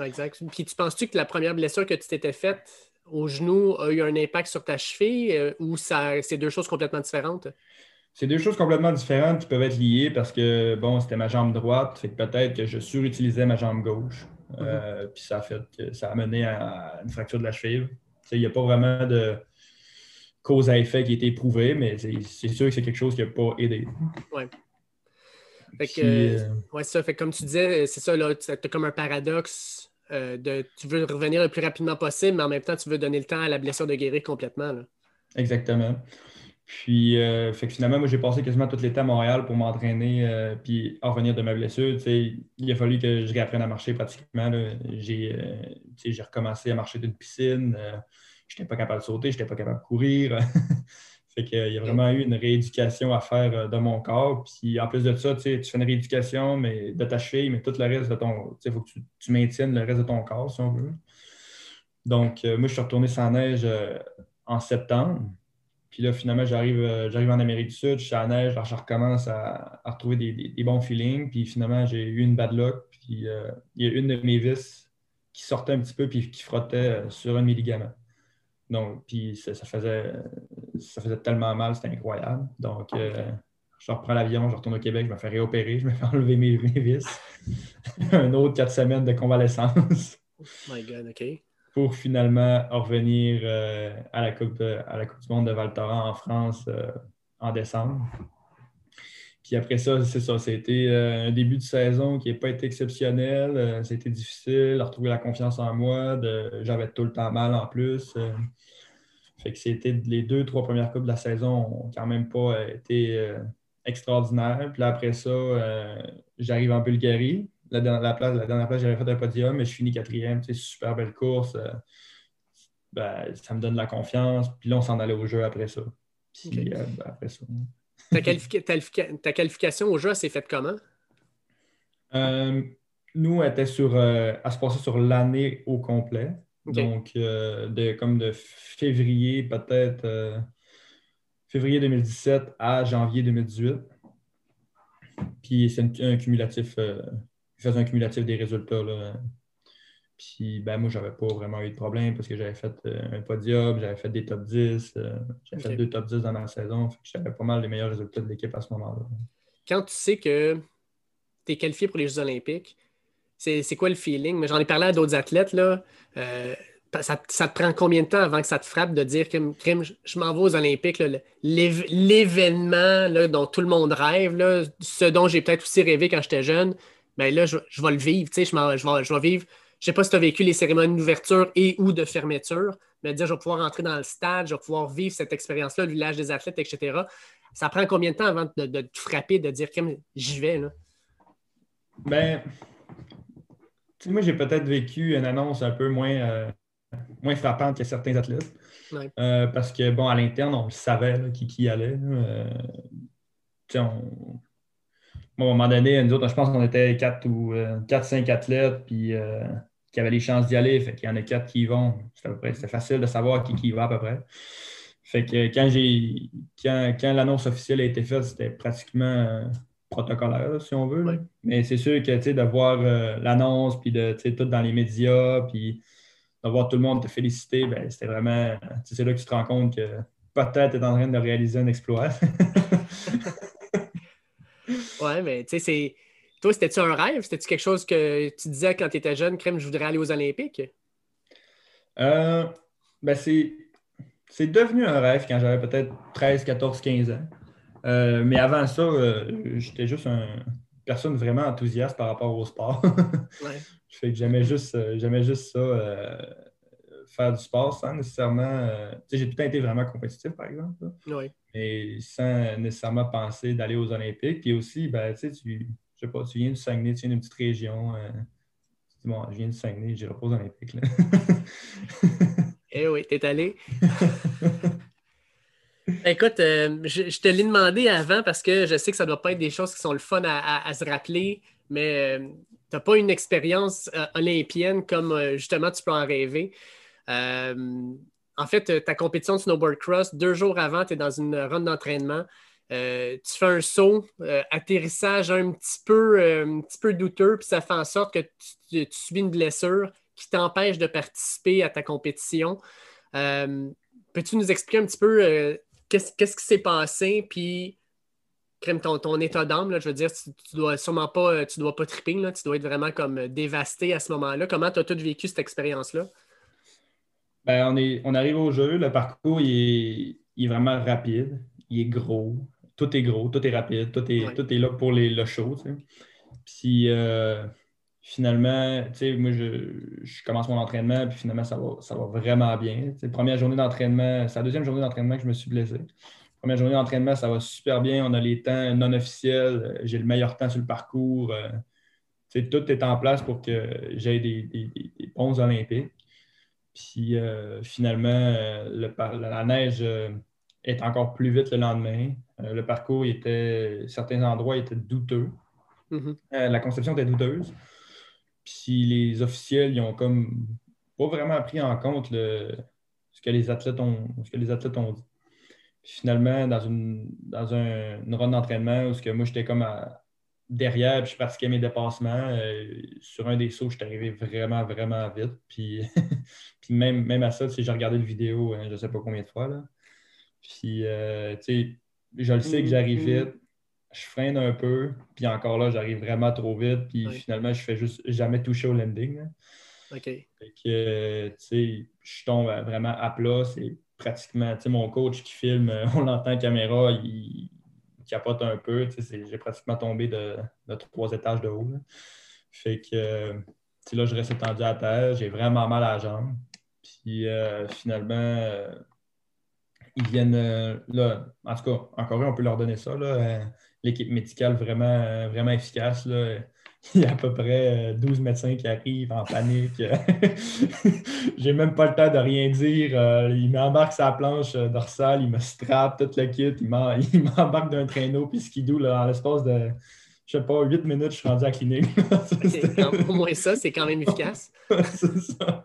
Exact. Puis tu penses-tu que la première blessure que tu t'étais faite au genou a eu un impact sur ta cheville euh, ou ça, c'est deux choses complètement différentes? C'est deux choses complètement différentes qui peuvent être liées parce que, bon, c'était ma jambe droite, fait que peut-être que je surutilisais ma jambe gauche. Euh, mm-hmm. puis ça a fait que ça a mené à une fracture de la cheville. Il n'y a pas vraiment de cause à effet qui a été prouvé, mais c'est sûr que c'est quelque chose qui n'a pas aidé. Oui. Fait que, euh, ouais, ça. Fait comme tu disais, c'est ça, là, tu as comme un paradoxe de, tu veux revenir le plus rapidement possible, mais en même temps, tu veux donner le temps à la blessure de guérir complètement. Exactement. Puis, euh, fait que finalement, moi, j'ai passé quasiment tout l'été à Montréal pour m'entraîner euh, puis revenir de ma blessure. il a fallu que je réapprenne à marcher pratiquement. Euh, j'ai recommencé à marcher d'une piscine. je n'étais pas capable de sauter, je n'étais pas capable de courir. fait qu'il y a vraiment eu une rééducation à faire de mon corps. Puis, en plus de ça, tu fais une rééducation mais de ta cheville, mais tout le reste de ton. Il faut que tu, maintiennes le reste de ton corps, si on veut. Donc, moi, je suis retourné sans neige en septembre. Puis là, finalement, j'arrive, euh, en Amérique du Sud, je suis à neige, je recommence à, retrouver des, bons feelings. Puis finalement, j'ai eu une bad luck. Puis euh, il y a une de mes vis qui sortait un petit peu puis qui frottait euh, sur un de Donc, puis ça, faisait, ça faisait tellement mal, c'était incroyable. Donc, je reprends l'avion, je retourne au Québec, je me fais réopérer, je me fais enlever mes, mes vis. un autre quatre semaines de convalescence. Oh my God, OK pour finalement revenir euh, à, la coupe, à la Coupe du Monde de Val Thorens en France euh, en décembre. Puis après ça, c'est ça, c'était euh, un début de saison qui n'a pas été exceptionnel. c'était difficile de retrouver la confiance en moi. J'avais tout le temps mal en plus. Fait que c'était les deux, trois premières coupes de la saison n'ont quand même pas été extraordinaires. Puis après ça, j'arrive en Bulgarie la dernière, place, la dernière place, j'avais fait un podium, mais je finis quatrième. C'est super belle course. Euh, ben, ça me donne de la confiance. Puis là, on s'en allait au jeu après ça. Puis euh, ben, après ça. Ta, qualification au jeu, s'est faite comment? Euh, nous, elle, était sur, elle se passait sur l'année au complet. Donc, de, comme de février, peut-être février 2017 à janvier 2018. Puis c'est un, cumulatif je faisais un cumulatif des résultats. Là. Puis ben, moi, j'avais pas vraiment eu de problème parce que j'avais fait euh, un podium, j'avais fait des top 10, euh, j'avais fait deux top 10 dans ma saison. J'avais pas mal les meilleurs résultats de l'équipe à ce moment-là. Quand tu sais que tu es qualifié pour les Jeux Olympiques, c'est quoi le feeling? J'en ai parlé à d'autres athlètes. Là. Euh, ça, te prend combien de temps avant que ça te frappe de dire que je, m'en vais aux Olympiques, l'événement dont tout le monde rêve, ce dont j'ai peut-être aussi rêvé quand j'étais jeune, ben là, je, vais le vivre. Je, je, je vais vivre. Je sais pas si tu as vécu les cérémonies d'ouverture et ou de fermeture, mais dire je vais pouvoir entrer dans le stade, je vais pouvoir vivre cette expérience-là, le village des athlètes, etc. Ça prend combien de temps avant de, te frapper, de dire j'y vais? Là? Ben, moi, j'ai peut-être vécu une annonce un peu moins, euh, moins frappante que certains athlètes. Euh, parce que, bon, à l'interne, on savait qui, qui allait. Euh, on, à un moment donné, nous autres, je pense qu'on était 4 ou 4-5 euh, athlètes puis, qui avaient les chances d'y aller. Fait qu'il y en a 4 qui y vont. C'était facile de savoir qui, qui y va à peu près. Fait que quand j'ai quand, l'annonce officielle a été faite, c'était pratiquement protocolaire, si on veut. Mais c'est sûr que de voir l'annonce, puis de tout dans les médias, puis de voir tout le monde te féliciter, ben, c'était vraiment. C'est là que tu te rends compte que peut-être tu es en train de réaliser un exploit. Ouais, mais tu sais, c'est. Toi, c'était-tu un rêve? C'était-tu quelque chose que tu disais quand tu étais jeune, Crème, je voudrais aller aux Olympiques? Euh, ben c'est. C'est devenu un rêve quand j'avais peut-être 13, 14, 15 ans. Euh, mais avant ça, euh, j'étais juste une personne vraiment enthousiaste par rapport au sport. ouais. Fait que j'aimais juste, j'aimais juste ça, faire du sport sans nécessairement. j'ai tout le temps été vraiment compétitif, par exemple. Mais sans nécessairement penser d'aller aux Olympiques. Puis aussi, ben, tu sais, tu, je sais pas, tu viens du Saguenay, tu viens d'une petite région. Euh, bon, je viens du Saguenay, je pas aux Olympiques. Là. eh oui, t'es allé. Écoute, euh, je, te l'ai demandé avant parce que je sais que ça ne doit pas être des choses qui sont le fun à, se rappeler, mais euh, tu n'as pas une expérience olympienne comme justement tu peux en rêver. En fait, euh, ta compétition de snowboard cross, deux jours avant, tu es dans une run d'entraînement. Euh, tu fais un saut, euh, atterrissage un petit, peu, un petit peu douteux, puis ça fait en sorte que tu, subis une blessure qui t'empêche de participer à ta compétition. Peux-tu nous expliquer un petit peu qu'est-ce, qui s'est passé, puis crème ton, ton état d'âme, je veux dire, tu, ne dois sûrement pas, tu dois pas triper, tu dois être vraiment comme dévasté à ce moment-là. Comment tu as tout vécu cette expérience-là? Ben, on, est, on arrive au jeu, le parcours il est, vraiment rapide, il est gros, tout est gros, tout est rapide, tout est, tout est là pour les, le show. Puis euh, finalement, tu sais, moi, je, commence mon entraînement, puis finalement, ça va, ça va vraiment bien. première journée d'entraînement, c'est la deuxième journée d'entraînement que je me suis blessé. Première journée d'entraînement, ça va super bien. On a les temps non officiels. J'ai le meilleur temps sur le parcours. Euh, tout est en place pour que j'aie des, bons Olympiques. Puis euh, finalement, euh, la neige est encore plus vite le lendemain. le parcours était, certains endroits étaient douteux. Mm-hmm. la conception était douteuse. Puis les officiels, ils ont comme pas vraiment pris en compte ce, que les athlètes ont, ce que les athlètes ont dit. Puis finalement, dans une, dans un, une d'entraînement où que moi j'étais comme derrière, puis je pratiquais mes dépassements, euh, sur un des sauts, je suis arrivé vraiment, vraiment vite. Puis, puis même, même à ça, j'ai regardé le vidéo, hein, je ne sais pas combien de fois. Là. Puis, euh, tu sais, je le sais que j'arrive mm-hmm. vite, je freine un peu, puis encore là, j'arrive vraiment trop vite, puis finalement, je fais juste jamais toucher au landing. OK. Fait que, tu sais, je tombe vraiment à plat, c'est pratiquement, tu sais, mon coach qui filme, on l'entend caméra, il, capote un peu, tu sais, j'ai pratiquement tombé de, trois étages de haut. Fait que, tu sais, là, je reste étendu à terre, j'ai vraiment mal à la jambe. Puis euh, finalement, euh, ils viennent, euh, là, en tout cas, encore un, on peut leur donner ça, là, l'équipe médicale vraiment, euh, vraiment efficace. Là. Il y a à peu près 12 euh, médecins qui arrivent en panique. J'ai même pas le temps de rien dire. Euh, il m'embarque sa planche dorsale, il me strappe tout le kit, il m'embarque d'un traîneau puis skidoo là, en l'espace de je sais pas, 8 minutes, je suis rendu à la clinique. au moins ça, c'est quand même efficace. c'est ça.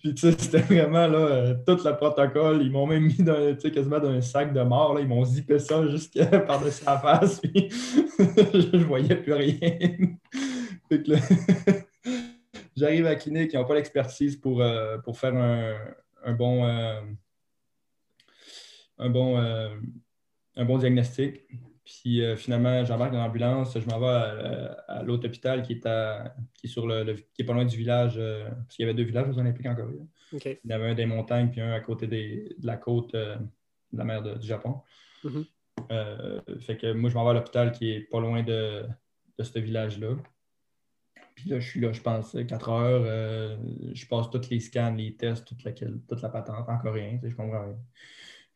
Puis tu sais, c'était vraiment là, euh, tout le protocole. Ils m'ont même mis dans, quasiment dans un sac de mort. Là. Ils m'ont zippé ça juste par-dessus la face. Puis je ne voyais plus rien. J'arrive à la clinique, ils n'ont pas l'expertise pour, euh, pour faire un, bon, euh, un, bon, un bon diagnostic. Puis euh, finalement, j'embarque dans l'ambulance, je m'en vais à, l'autre hôpital qui est, qui est, sur le, qui est pas loin du village, euh, parce qu'il y avait deux villages aux Olympiques en Corée. Il y avait un des montagnes puis un à côté de la côte euh, de la mer du Japon. Mm-hmm. fait que moi, je m'en vais à l'hôpital qui est pas loin de, ce village-là. Puis là, je suis là, je pense, 4 heures. je passe tous les scans, les tests, toute la, toute la patente en coréen, je comprends rien.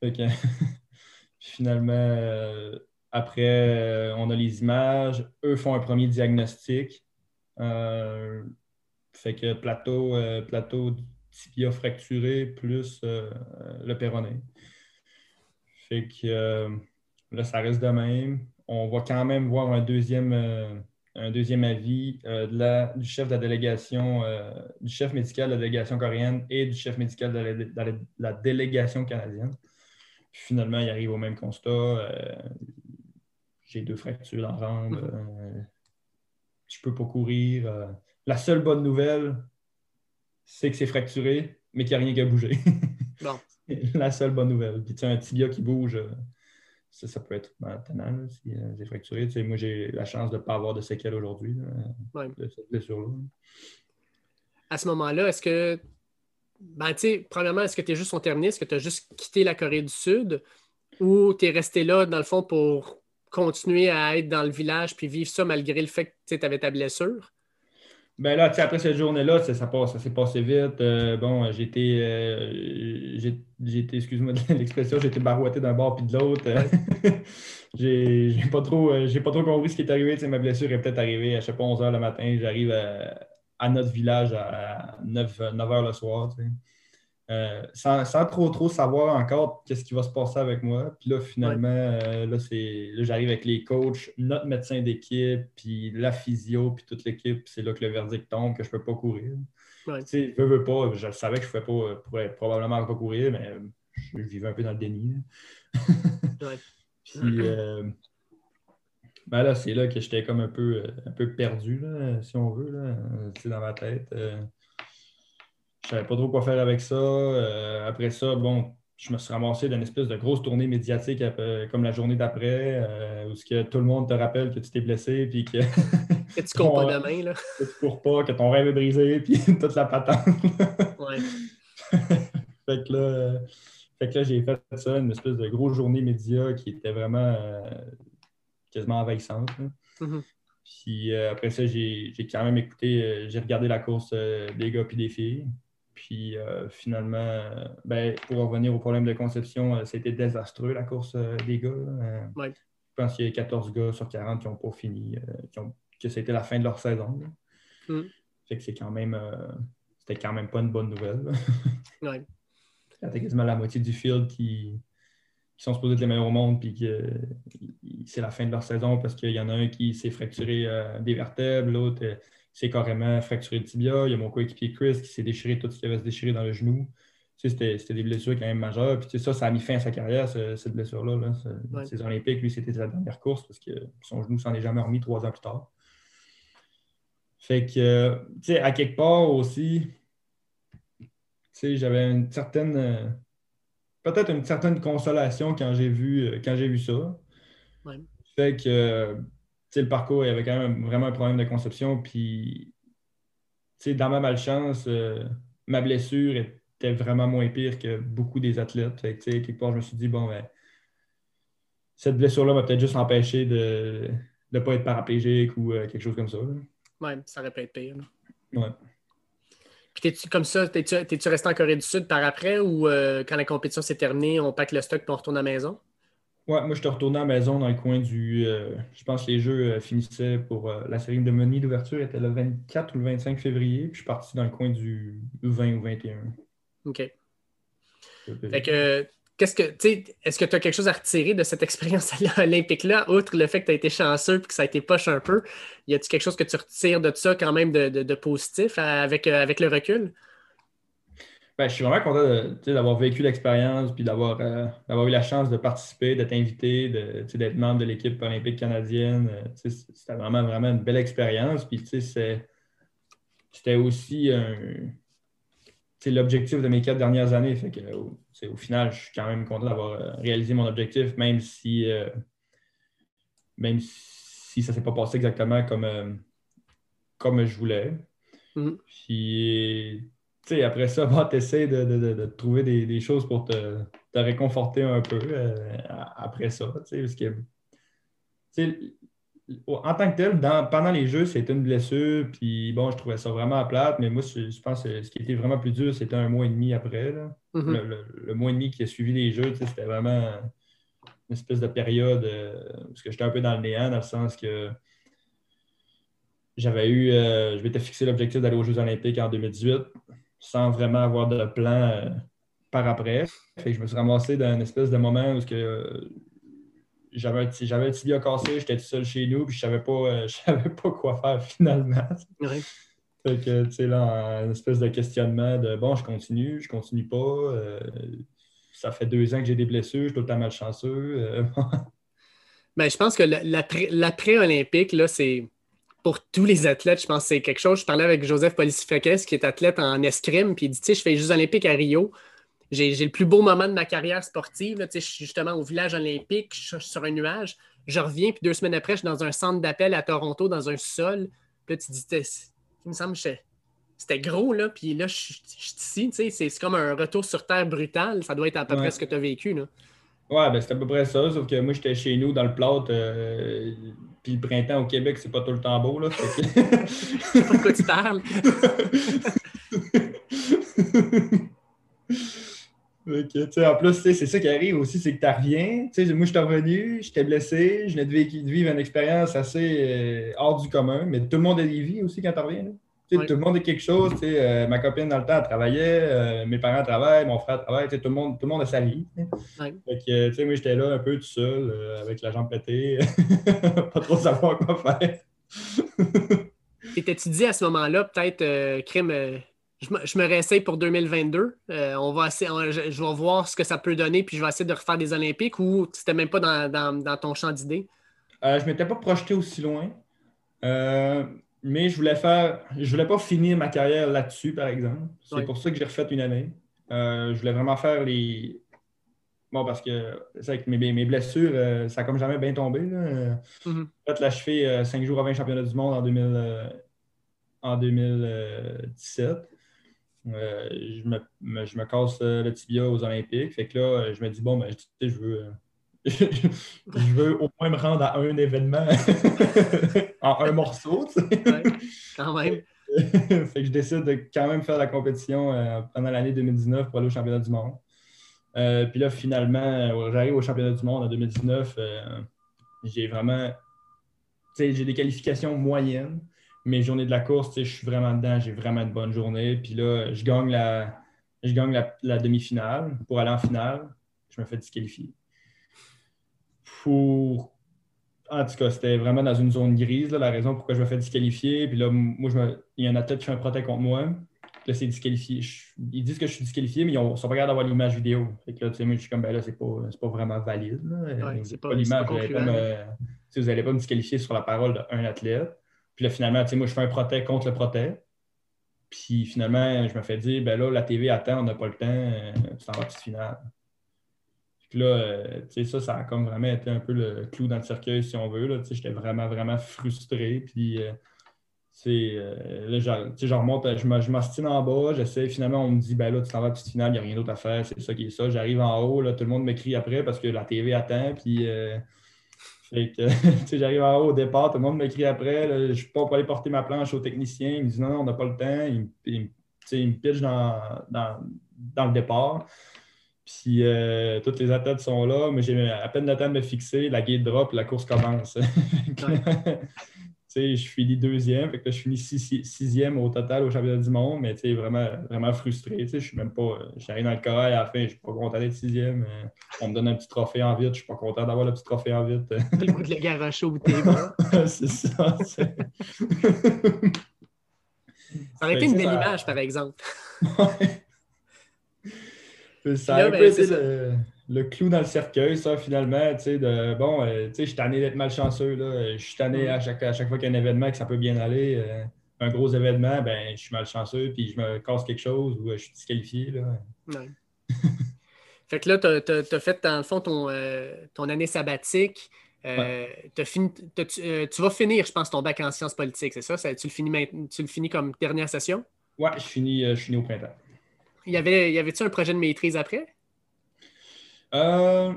Fait que finalement après, euh, on a les images. Eux font un premier diagnostic. Euh, fait que plateau, euh, plateau tibia fracturé plus le péroné. Fait que là, ça reste de même. On va quand même voir un deuxième, un deuxième avis du chef de la délégation, du chef médical de la délégation coréenne et du chef médical de la, délégation canadienne. finalement, il arrive au même constat j'ai deux fractures dans la jambe, mhm. euh, je ne peux pas courir. Euh. la seule bonne nouvelle, c'est que c'est fracturé, mais qu'il n'y a rien qui a bougé. la seule bonne nouvelle. Puis tu as un tibia qui bouge, euh, ça, peut être maintenant si c'est fracturé. moi, j'ai la chance de ne pas avoir de séquelles aujourd'hui de cette blessure-là. À ce moment-là, est-ce que ben, premièrement, est-ce que tes Jeux sont terminés? Est-ce que tu as juste quitté la Corée du Sud? Ou tu es resté là, dans le fond, pour continuer à être dans le village puis vivre ça malgré le fait que tu avais ta blessure? Ben là, après cette journée-là, ça, ça, s'est passé vite. Euh, bon, j'ai été, euh, excuse-moi de l'expression, j'ai été barouetté d'un bord puis de l'autre. j'ai pas trop euh, j'ai pas trop compris ce qui est arrivé. ma blessure est peut-être arrivée à je sais pas 11 h le matin. J'arrive à, notre village à 9, 9 h le soir. Euh, sans, trop trop savoir encore qu'est-ce qui va se passer avec moi. Puis là, finalement, euh, là, j'arrive avec les coachs, notre médecin d'équipe, puis la physio, puis toute l'équipe. C'est là que le verdict tombe, que je ne peux pas courir. Tu sais, je veux pas. Je savais que je ne pouvais pas, pourrais probablement pas courir, mais je vivais un peu dans le déni. puis, euh, ben là, c'est là que j'étais comme un peu, un peu perdu, si on veut, là, dans ma tête. Je savais pas trop quoi faire avec ça. Euh, après ça, bon, je me suis ramassé d'une espèce de grosse tournée médiatique euh, comme la journée d'après, euh, où que tout le monde te rappelle que tu t'es blessé, puis que... que tu cours pas demain, là. Que tu cours pas, que ton rêve est brisé, puis toute la patente. ouais. fait que là, là j'ai fait ça, une espèce de grosse journée média qui était vraiment quasiment envahissante. Mm-hmm. Puis après ça, j'ai quand même écouté, j'ai regardé la course des gars et des filles. Puis finalement, ben, pour revenir au problème de conception, c'était désastreux la course des gars. Je pense qu'il y a 14 gars sur 40 qui n'ont pas fini, qui ont, que c'était la fin de leur saison. Mm. Fait que c'est quand même c'était quand même pas une bonne nouvelle. ouais. Quand quasiment la moitié du field qui, sont supposés être les meilleurs au monde, puis que c'est la fin de leur saison parce qu'il y en a un qui s'est fracturé euh, des vertèbres, l'autre euh, s'est carrément fracturé le tibia. Il y a mon coéquipier Chris qui s'est déchiré tout ce qui avait se déchiré dans le genou. c'était, des blessures quand même majeures. Puis ça, ça a mis fin à sa carrière, cette blessure-là. Là. Ces Olympiques, lui, c'était sa dernière course parce que son genou s'en est jamais remis trois ans plus tard. Fait que, tu sais, à quelque part aussi, tu sais, j'avais une certaine. Peut-être une certaine consolation quand j'ai vu, quand j'ai vu ça. Fait que, tu sais, le parcours, il y avait quand même vraiment un problème de conception. Puis, dans ma malchance, euh, ma blessure était vraiment moins pire que beaucoup des athlètes. Fait que, quelque part, je me suis dit, bon, ben, cette blessure-là m'a peut-être juste empêché de ne pas être paraplégique ou quelque chose comme ça. Ouais, ça aurait pu être pire. Ouais. Puis t'es-tu comme ça, t'es-tu, resté en Corée du Sud par après ou euh, quand la compétition s'est terminée, on pack le stock et on retourne à la maison? Ouais, moi je suis retourné à la maison dans le coin du. Euh, je pense que les jeux euh, finissaient pour la série de Money d'ouverture était le 24 ou le 25 février, puis je suis parti dans le coin du 20 ou 21. OK. Fait que Qu'est-ce que, est-ce que tu as quelque chose à retirer de cette expérience olympique-là, outre le fait que tu as été chanceux et que ça a été poche un peu? Y a-t-il quelque chose que tu retires de ça quand même de, positif avec, euh, avec le recul? Ben, je suis vraiment content d'avoir vécu l'expérience puis d'avoir euh, eu la chance de participer, d'être invité, d'être membre de l'équipe olympique canadienne. Euh, c'était vraiment, vraiment une belle expérience. Puis c'était aussi un l'objectif de mes quatre dernières années. Fait que, au final, je suis quand même content d'avoir euh, réalisé mon objectif, même si, euh, même si ça ne s'est pas passé exactement comme, comme je voulais. Mm-hmm. Puis, après ça, tu essaies de, trouver des, choses pour te, réconforter un peu après ça. Parce que, en tant que tel, pendant les jeux, c'était une blessure, puis bon, je trouvais ça vraiment plate, mais moi, je, pense que ce qui était vraiment plus dur, c'était un mois et demi après. Mm-hmm. le, mois et demi qui a suivi les jeux, c'était vraiment une espèce de période, euh, parce que j'étais un peu dans le néant, dans le sens que j'avais eu, euh, je m'étais fixé l'objectif d'aller aux Jeux olympiques en 2018, sans vraiment avoir de plan euh, par après. je me suis ramassé dans une espèce de moment où que, j'avais un, j'avais tibia cassé, j'étais tout seul chez nous, puis je savais pas, euh, savais pas quoi faire finalement. Fait que, tu sais, là, une espèce de questionnement de bon, je continue, je continue pas. Euh, ça fait deux ans que j'ai des blessures, je suis tout le temps malchanceux. Euh, ben, je pense que l'après-olympique, là, c'est pour tous les athlètes, je pense que c'est quelque chose. Je parlais avec Joseph Policifekes, qui est athlète en escrime, puis il dit, tu sais, je fais les Jeux olympiques à Rio j'ai le plus beau moment de ma carrière sportive. je suis justement au village olympique, je suis sur un nuage. Je reviens, puis deux semaines après, je suis dans un centre d'appel à Toronto, dans un sol. Puis là, tu dis, il me semble que c'était gros, là. Puis là, je, suis ici, c'est comme un retour sur terre brutal. Ça doit être à peu près ce que tu as vécu, là. Ouais, ben c'est à peu près ça, sauf que moi, j'étais chez nous dans le plâtre, euh, puis le printemps au Québec, c'est pas tout le temps beau, là. Je sais pas de quoi tu parles. en plus, c'est ça qui arrive aussi, c'est que tu reviens. Moi, je suis revenu, j'étais blessé, je venais de vivre une expérience assez euh, hors du commun, mais tout le monde a des vies aussi quand tu reviens. Tout le monde a quelque chose. Euh, ma copine, dans le temps, travaillait, euh, mes parents travaillent, mon frère travaille, tout le, monde, tout le monde a sa vie. moi, j'étais là un peu tout seul, avec la jambe pétée, pas trop savoir quoi faire. T'étais-tu dit à ce moment-là, peut-être, crime je me, réessaye pour 2022. Euh, on va je, vais voir ce que ça peut donner, puis je vais essayer de refaire des Olympiques ou c'était même pas dans, ton champ d'idées? Euh, je ne m'étais pas projeté aussi loin. Euh, mais je voulais faire. Je voulais pas finir ma carrière là-dessus, par exemple. C'est pour ça que j'ai refait une année. je voulais vraiment faire les. Bon, parce que avec mes, blessures, ça a comme jamais bien tombé. Là. Mm-hmm. fait, la cheville 5 jours avant le championnat du monde en, 2000, en 2017. Euh, je, me, je, me, casse euh, le tibia aux Olympiques. Fait que là, je me dis, bon, ben, je veux, je veux au moins me rendre à un événement en un morceau. Quand même. fait que je décide de quand même faire la compétition euh, pendant l'année 2019 pour aller au championnat du monde. Euh, puis là, finalement, euh, j'arrive au championnat du monde en 2019. j'ai vraiment. Tu sais, j'ai des qualifications moyennes. Mes journées de la course, je suis vraiment dedans, j'ai vraiment une bonne journée. Puis là, je gagne la, je gagne la, demi-finale pour aller en finale. Je me fais disqualifier. Pour en tout cas, c'était vraiment dans une zone grise, la raison pourquoi je me fais disqualifier. Puis là, moi, il y a un athlète qui fait un protect contre moi. Là, c'est disqualifié. ils disent que je suis disqualifié, mais ils ne sont pas capables d'avoir l'image vidéo. Fait que là, tu sais, moi, je suis comme, ben là, c'est pas, pas vraiment valide. c'est pas, l'image. Vous n'allez pas me disqualifier sur la parole d'un athlète. Puis là, finalement, tu sais, moi, je fais un protect contre le protect. Puis finalement, je me fais dire, ben là, la TV attend, on n'a pas le temps, euh, tu t'en vas finale. Puis là, euh, ça, ça a comme vraiment été un peu le clou dans le cercueil, si on veut. Là, j'étais vraiment, vraiment frustré. Puis, euh, euh là, je, je je m'astine en bas, j'essaie, finalement, on me dit, ben là, tu t'en vas à la finale, il n'y a rien d'autre à faire, c'est ça qui est ça. J'arrive en haut, là, tout le monde m'écrit après parce que la TV attend, puis... Fait que, j'arrive en haut au départ, tout le monde m'écrit après, je ne suis pas pour aller porter ma planche au technicien, il me dit, non, non on n'a pas le temps, il, il, me pitch dans, dans, dans le départ. Puis euh, toutes les athlètes sont là, mais j'ai à peine le temps de me fixer, la gate drop, la course commence. je finis deuxième, fait que je finis sixième au total au championnat du monde, mais vraiment, vraiment frustré. Je suis même pas. J'arrive dans le corps à la fin, je suis pas content d'être sixième. On me donne un petit trophée en vite, je suis pas content d'avoir le petit trophée en vite. le goût de le garocher au C'est ça. ça aurait été une belle image, par exemple. Ça a un ben, peu été le, clou dans le cercueil, ça, finalement. Tu sais, de, bon, euh, tu sais, je suis tanné d'être malchanceux. Là. Je suis tanné à, chaque, à chaque fois qu'il y a un événement que ça peut bien aller. Euh, un gros événement, ben, je suis malchanceux, puis je me casse quelque chose ou euh, je suis disqualifié. Là. fait que là, tu as, fait, dans le fond, ton, ton année sabbatique. Fini, tu vas finir, je pense, ton bac en sciences politiques, c'est ça? tu, le finis, tu le finis comme dernière session? Oui, je finis, je finis au printemps. Y avait, y avait-tu un projet de maîtrise après? Euh,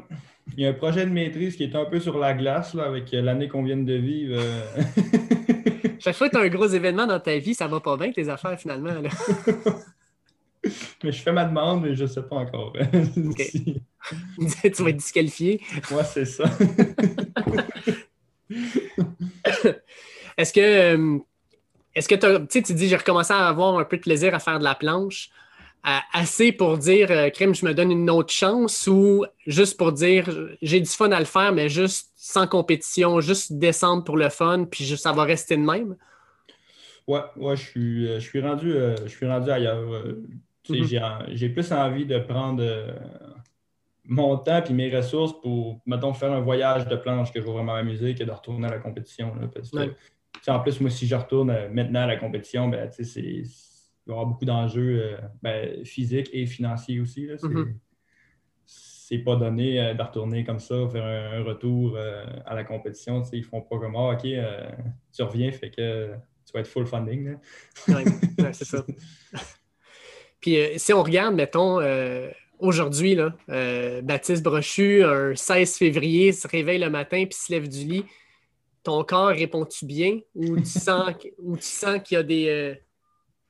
il y a un projet de maîtrise qui est un peu sur la glace là, avec l'année qu'on vient de vivre. Euh. Chaque fois que tu as un gros événement dans ta vie, ça va pas bien tes affaires finalement. mais je fais ma demande, mais je ne sais pas encore. tu vas être disqualifié. Moi, c'est ça. Est-ce que, euh, est-ce que tu dis, j'ai recommencé à avoir un peu de plaisir à faire de la planche assez pour dire, euh, crème, je me donne une autre chance ou juste pour dire, j'ai du fun à le faire, mais juste sans compétition, juste descendre pour le fun, puis ça va rester de même? Ouais, ouais, je suis, euh, je suis, rendu, euh, je suis rendu ailleurs. Mm-hmm. J'ai plus envie de prendre mon temps et mes ressources pour, mettons, faire un voyage de planche que je vais vraiment m'amuser que de retourner à la compétition. en plus, moi, si je retourne maintenant à la compétition, ben, c'est il va y avoir beaucoup d'enjeux euh, ben, physiques et financiers aussi. Mm-hmm. C'est pas donné euh, de retourner comme ça, faire un, retour euh, à la compétition. Ils font pas comme ah, OK, tu reviens, fait que tu vas être full funding. Oui, c'est ça. Puis si on regarde, mettons, aujourd'hui, Baptiste Brochu, un 16 février, se réveille le matin puis se lève du lit. Ton corps répond-tu bien ou tu sens, ou tu sens qu'il y a des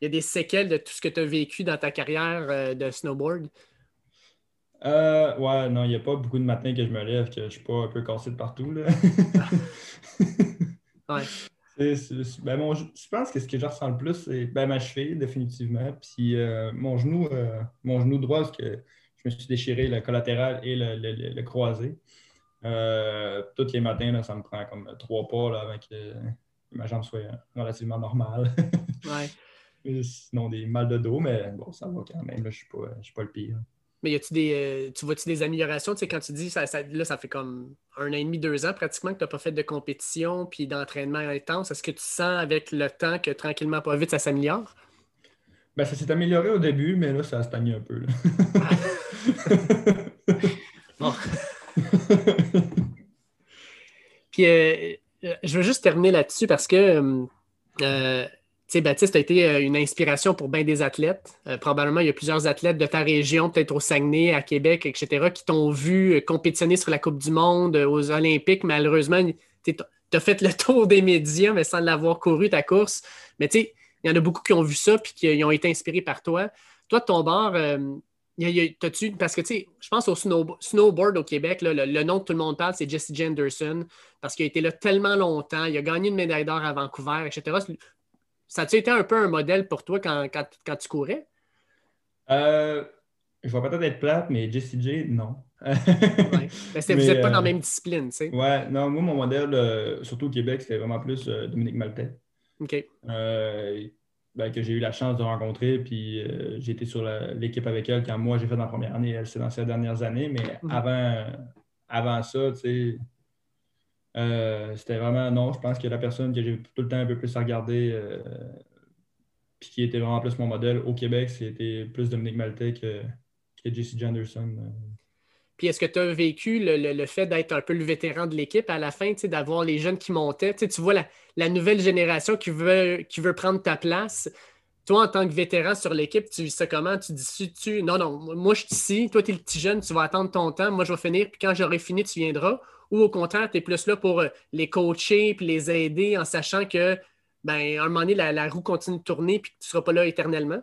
y a des séquelles de tout ce que tu as vécu dans ta carrière euh, de snowboard? Euh, ouais, non, il n'y a pas beaucoup de matins que je me lève que je ne suis pas un peu cassé de partout. Là. ouais. ben, je pense que ce que je ressens le plus, c'est ben, ma cheville, définitivement. Puis euh, mon genou, mon genou droit, parce que je me suis déchiré le collatéral et le, le, croisé. tous les matins, là, ça me prend comme trois pas là, avant que ma jambe soit relativement normale. ouais sinon des mal de dos, mais bon, ça va quand même. je ne suis, pas le pire. Mais y a-tu des, euh, tu vois-tu des améliorations? Tu sais, quand tu dis, ça, là, ça fait comme un an et demi, deux ans pratiquement que tu n'as pas fait de compétition puis d'entraînement intense. Est-ce que tu sens avec le temps que tranquillement, pas vite, ça s'améliore? Ben, ça s'est amélioré au début, mais là, ça a stagné un peu. bon. puis, euh, je veux juste terminer là-dessus parce que sais, Baptiste a été euh, une inspiration pour bien des athlètes. Euh, probablement, il y a plusieurs athlètes de ta région, peut-être au Saguenay, à Québec, etc., qui t'ont vu compétitionner sur la Coupe du Monde, aux Olympiques. Malheureusement, tu as fait le tour des médias, mais sans l'avoir couru, ta course. Mais tu sais, il y en a beaucoup qui ont vu ça puis qui ont été inspirés par toi. Toi, de ton bord, tu parce que tu sais, je pense au snowboard au Québec, le, nom que tout le monde parle, c'est Jesse Jenderson, parce qu'il a été là tellement longtemps, il a gagné une médaille d'or à Vancouver, etc. Ça a-tu été un peu un modèle pour toi quand, tu courais? Euh, je vais peut-être être plate, mais Jesse J, non. ouais. Ben, vous n'êtes pas dans la euh, même discipline, tu sais. Ouais, non, moi, mon modèle, euh, surtout au Québec, c'était vraiment plus Dominique Maltais. OK. Ben, que j'ai eu la chance de rencontrer. Puis j'ai été sur l'équipe avec elle quand moi j'ai fait dans la première année. Elle, c'est dans ses dernières années. Mais mhm. avant, avant ça, tu sais, euh, c'était vraiment non. Je pense que la personne que j'ai tout le temps un peu plus à regarder, euh, puis qui était vraiment plus mon modèle au Québec, c'était plus Dominique Maltais que, que JC Janderson. Puis est-ce que tu as vécu le, fait d'être un peu le vétéran de l'équipe à la fin, d'avoir les jeunes qui montaient? Tu vois la, nouvelle génération qui veut, qui veut prendre ta place. Toi, en tant que vétéran sur l'équipe, tu ça comment? Tu dis tu non, non, moi je suis ici, toi tu es le petit jeune, tu vas attendre ton temps, moi je vais finir, puis quand j'aurai fini, tu viendras. Ou au contraire, tu es plus là pour euh, les coacher puis les aider en sachant que ben, à un moment donné, la, roue continue de tourner puis que tu ne seras pas là éternellement?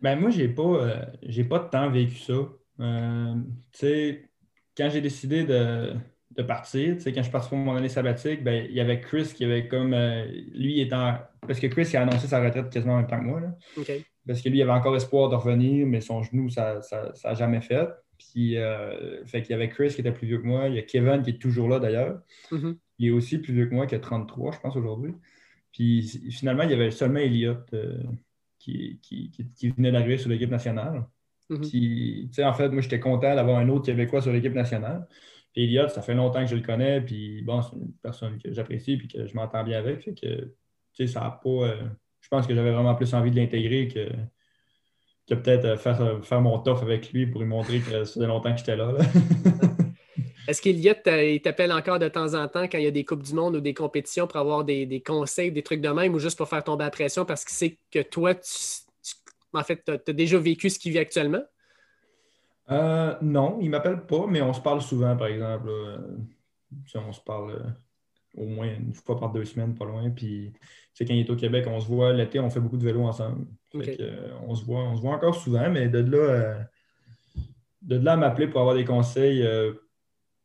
Ben moi, j'ai pas, euh, j'ai pas de temps vécu ça. Euh, quand j'ai décidé de, de partir, quand je suis parti pour mon année sabbatique, ben, il y avait Chris qui avait comme. Euh, lui étant. Parce que Chris il a annoncé sa retraite quasiment en même temps que moi. Là. Parce que lui, il avait encore espoir de revenir, mais son genou, ça n'a jamais fait. Puis, euh, fait qu'il y avait Chris qui était plus vieux que moi. Il y a Kevin qui est toujours là d'ailleurs. Mm-hmm. Il est aussi plus vieux que moi, qui a 33, je pense, aujourd'hui. Puis finalement, il y avait seulement Elliott qui, qui, qui, venait d'arriver sur l'équipe nationale. Mhm. en fait, moi, j'étais content d'avoir un autre Québécois sur l'équipe nationale. Puis Elliott, ça fait longtemps que je le connais, puis bon, c'est une personne que j'apprécie puis que je m'entends bien avec. Fait que, tu ça a pas. Euh, je pense que j'avais vraiment plus envie de l'intégrer que, que peut-être euh, faire, euh, faire mon tof avec lui pour lui montrer que ça faisait longtemps que j'étais là. Est-ce qu'Eliott t'appelle encore de temps en temps quand il y a des Coupes du Monde ou des compétitions pour avoir des, conseils, des trucs de même ou juste pour faire tomber la pression parce qu'il sait que toi, tu, en fait, tu as, déjà vécu ce qu'il vit actuellement? Euh, non, il ne m'appelle pas, mais on se parle souvent, par exemple. on se parle euh, au moins une fois par deux semaines, pas loin. Puis, quand il est au Québec, on se voit. L'été, on fait beaucoup de vélo ensemble. Euh, on, se voit, on se voit encore souvent, mais de là, de là à m'appeler pour avoir des conseils,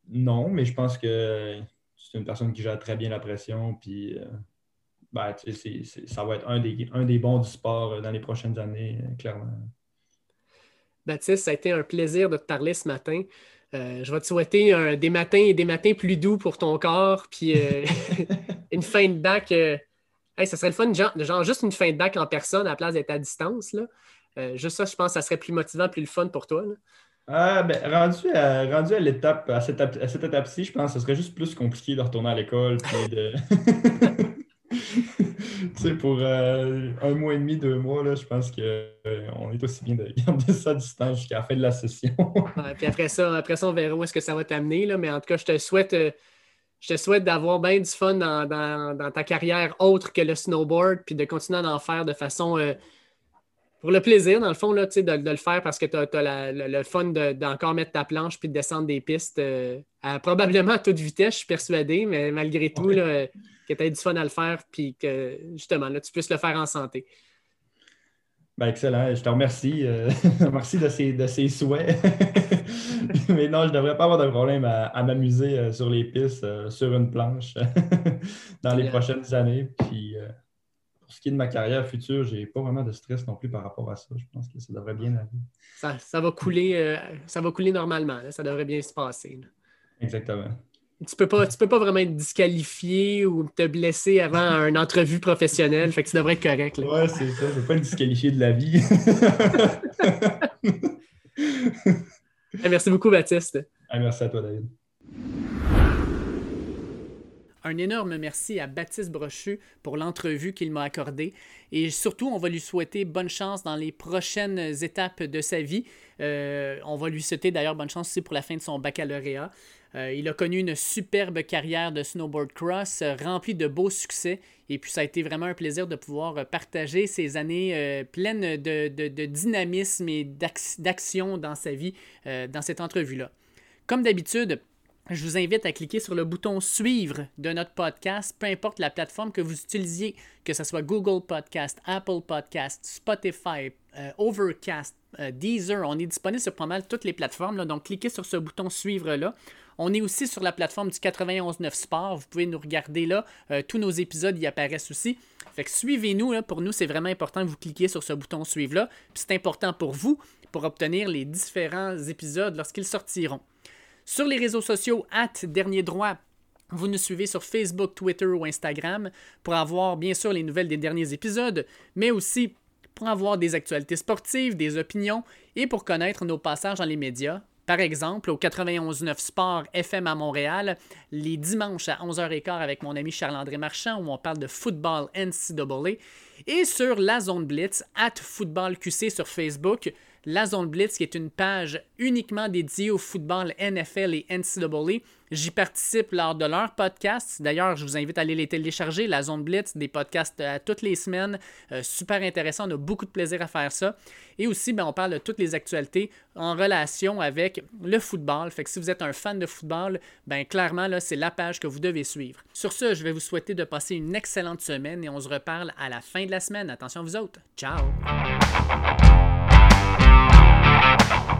non, mais je pense que c'est une personne qui gère très bien la pression. Puis, ben, ça va être un des, un des bons du sport euh, dans les prochaines années, euh, clairement. Baptiste, ça a été un plaisir de te parler ce matin. Euh, je vais te souhaiter des matins et des matins plus doux pour ton corps, puis une fin de bac. Ça serait le fun, genre, juste une fin de bac en personne à la place d'être à distance. Là. juste ça, je pense que ça serait plus motivant, plus le fun pour toi. Ah, ben, rendu à, rendu à l'étape, à cette, à cette étape-ci, je pense que ce serait juste plus compliqué de retourner à l'école. de... tu sais, pour euh, un mois et demi, deux mois, là, je pense qu'on euh, est aussi bien de garder ça à distance jusqu'à la fin de la session. puis après ça, après ça, on verra où est-ce que ça va t'amener. Mais en tout cas, je te souhaite. Euh, je te souhaite d'avoir bien du fun dans, ta carrière autre que le snowboard, puis de continuer à en faire de façon pour le plaisir, dans le fond, là, de, de le faire parce que tu as, le fun d'encore mettre ta planche puis de descendre des pistes à, probablement à toute vitesse, je suis persuadé, mais malgré tout, là, que tu aies du fun à le faire, puis que justement, là, tu puisses le faire en santé. Ben, excellent. Je te remercie. Euh, merci de ces, de ces souhaits. Mais non, je ne devrais pas avoir de problème à, m'amuser euh, sur les pistes, euh, sur une planche, dans les prochaines années. Puis, pour ce qui est de ma carrière future, je n'ai pas vraiment de stress non plus par rapport à ça. Je pense que ça devrait bien aller. Ça, ça va, couler, ça va couler normalement. Ça devrait bien se passer. Exactement tu peux pas, tu peux pas vraiment être disqualifié ou te blesser avant une entrevue professionnelle. Fait que tu devrais être correct. Là. Ouais, c'est ça. Je veux pas être disqualifié de la vie. merci beaucoup, Baptiste. merci à toi, David. Un énorme merci à Baptiste Brochu pour l'entrevue qu'il m'a accordée. Et surtout, on va lui souhaiter bonne chance dans les prochaines étapes de sa vie. Euh, on va lui souhaiter d'ailleurs bonne chance aussi pour la fin de son baccalauréat. Euh, il a connu une superbe carrière de snowboard cross euh, remplie de beaux succès. Et puis, ça a été vraiment un plaisir de pouvoir partager ces années pleines de, de, dynamisme et d'action dans sa vie dans cette entrevue-là. Comme d'habitude, je vous invite à cliquer sur le bouton Suivre de notre podcast, peu importe la plateforme que vous utilisiez, que ce soit Google Podcast, Apple Podcast, Spotify, euh, Overcast, euh, Deezer. On est disponible sur pas mal toutes les plateformes. donc, cliquez sur ce bouton Suivre-là. On est aussi sur la plateforme du 91.9 Sport. Vous pouvez nous regarder là. Euh, tous nos épisodes y apparaissent aussi. Fait suivez-nous. Pour nous, c'est vraiment important que vous cliquiez sur ce bouton Suivre-là. c'est important pour vous pour obtenir les différents épisodes lorsqu'ils sortiront. Sur les réseaux sociaux, at Dernier Droit, vous nous suivez sur Facebook, Twitter ou Instagram pour avoir bien sûr les nouvelles des derniers épisodes, mais aussi pour avoir des actualités sportives, des opinions et pour connaître nos passages dans les médias. Par exemple, au 91.9 Sport FM à Montréal, les dimanches à 11h15 avec mon ami Charles-André Marchand, où on parle de football NCAA, et sur la Zone Blitz, at Football QC sur Facebook, la Zone Blitz, qui est une page uniquement dédiée au football NFL et NCAA. J'y participe lors de leurs podcasts. D'ailleurs, je vous invite à aller les télécharger. La Zone Blitz, des podcasts à toutes les semaines. Euh, super intéressant. On a beaucoup de plaisir à faire ça. Et aussi, ben, on parle de toutes les actualités en relation avec le football. Fait que si vous êtes un fan de football, ben, clairement, là, c'est la page que vous devez suivre. Sur ce, je vais vous souhaiter de passer une excellente semaine et on se reparle à la fin de la semaine. Attention vous autres. Ciao! Thank you.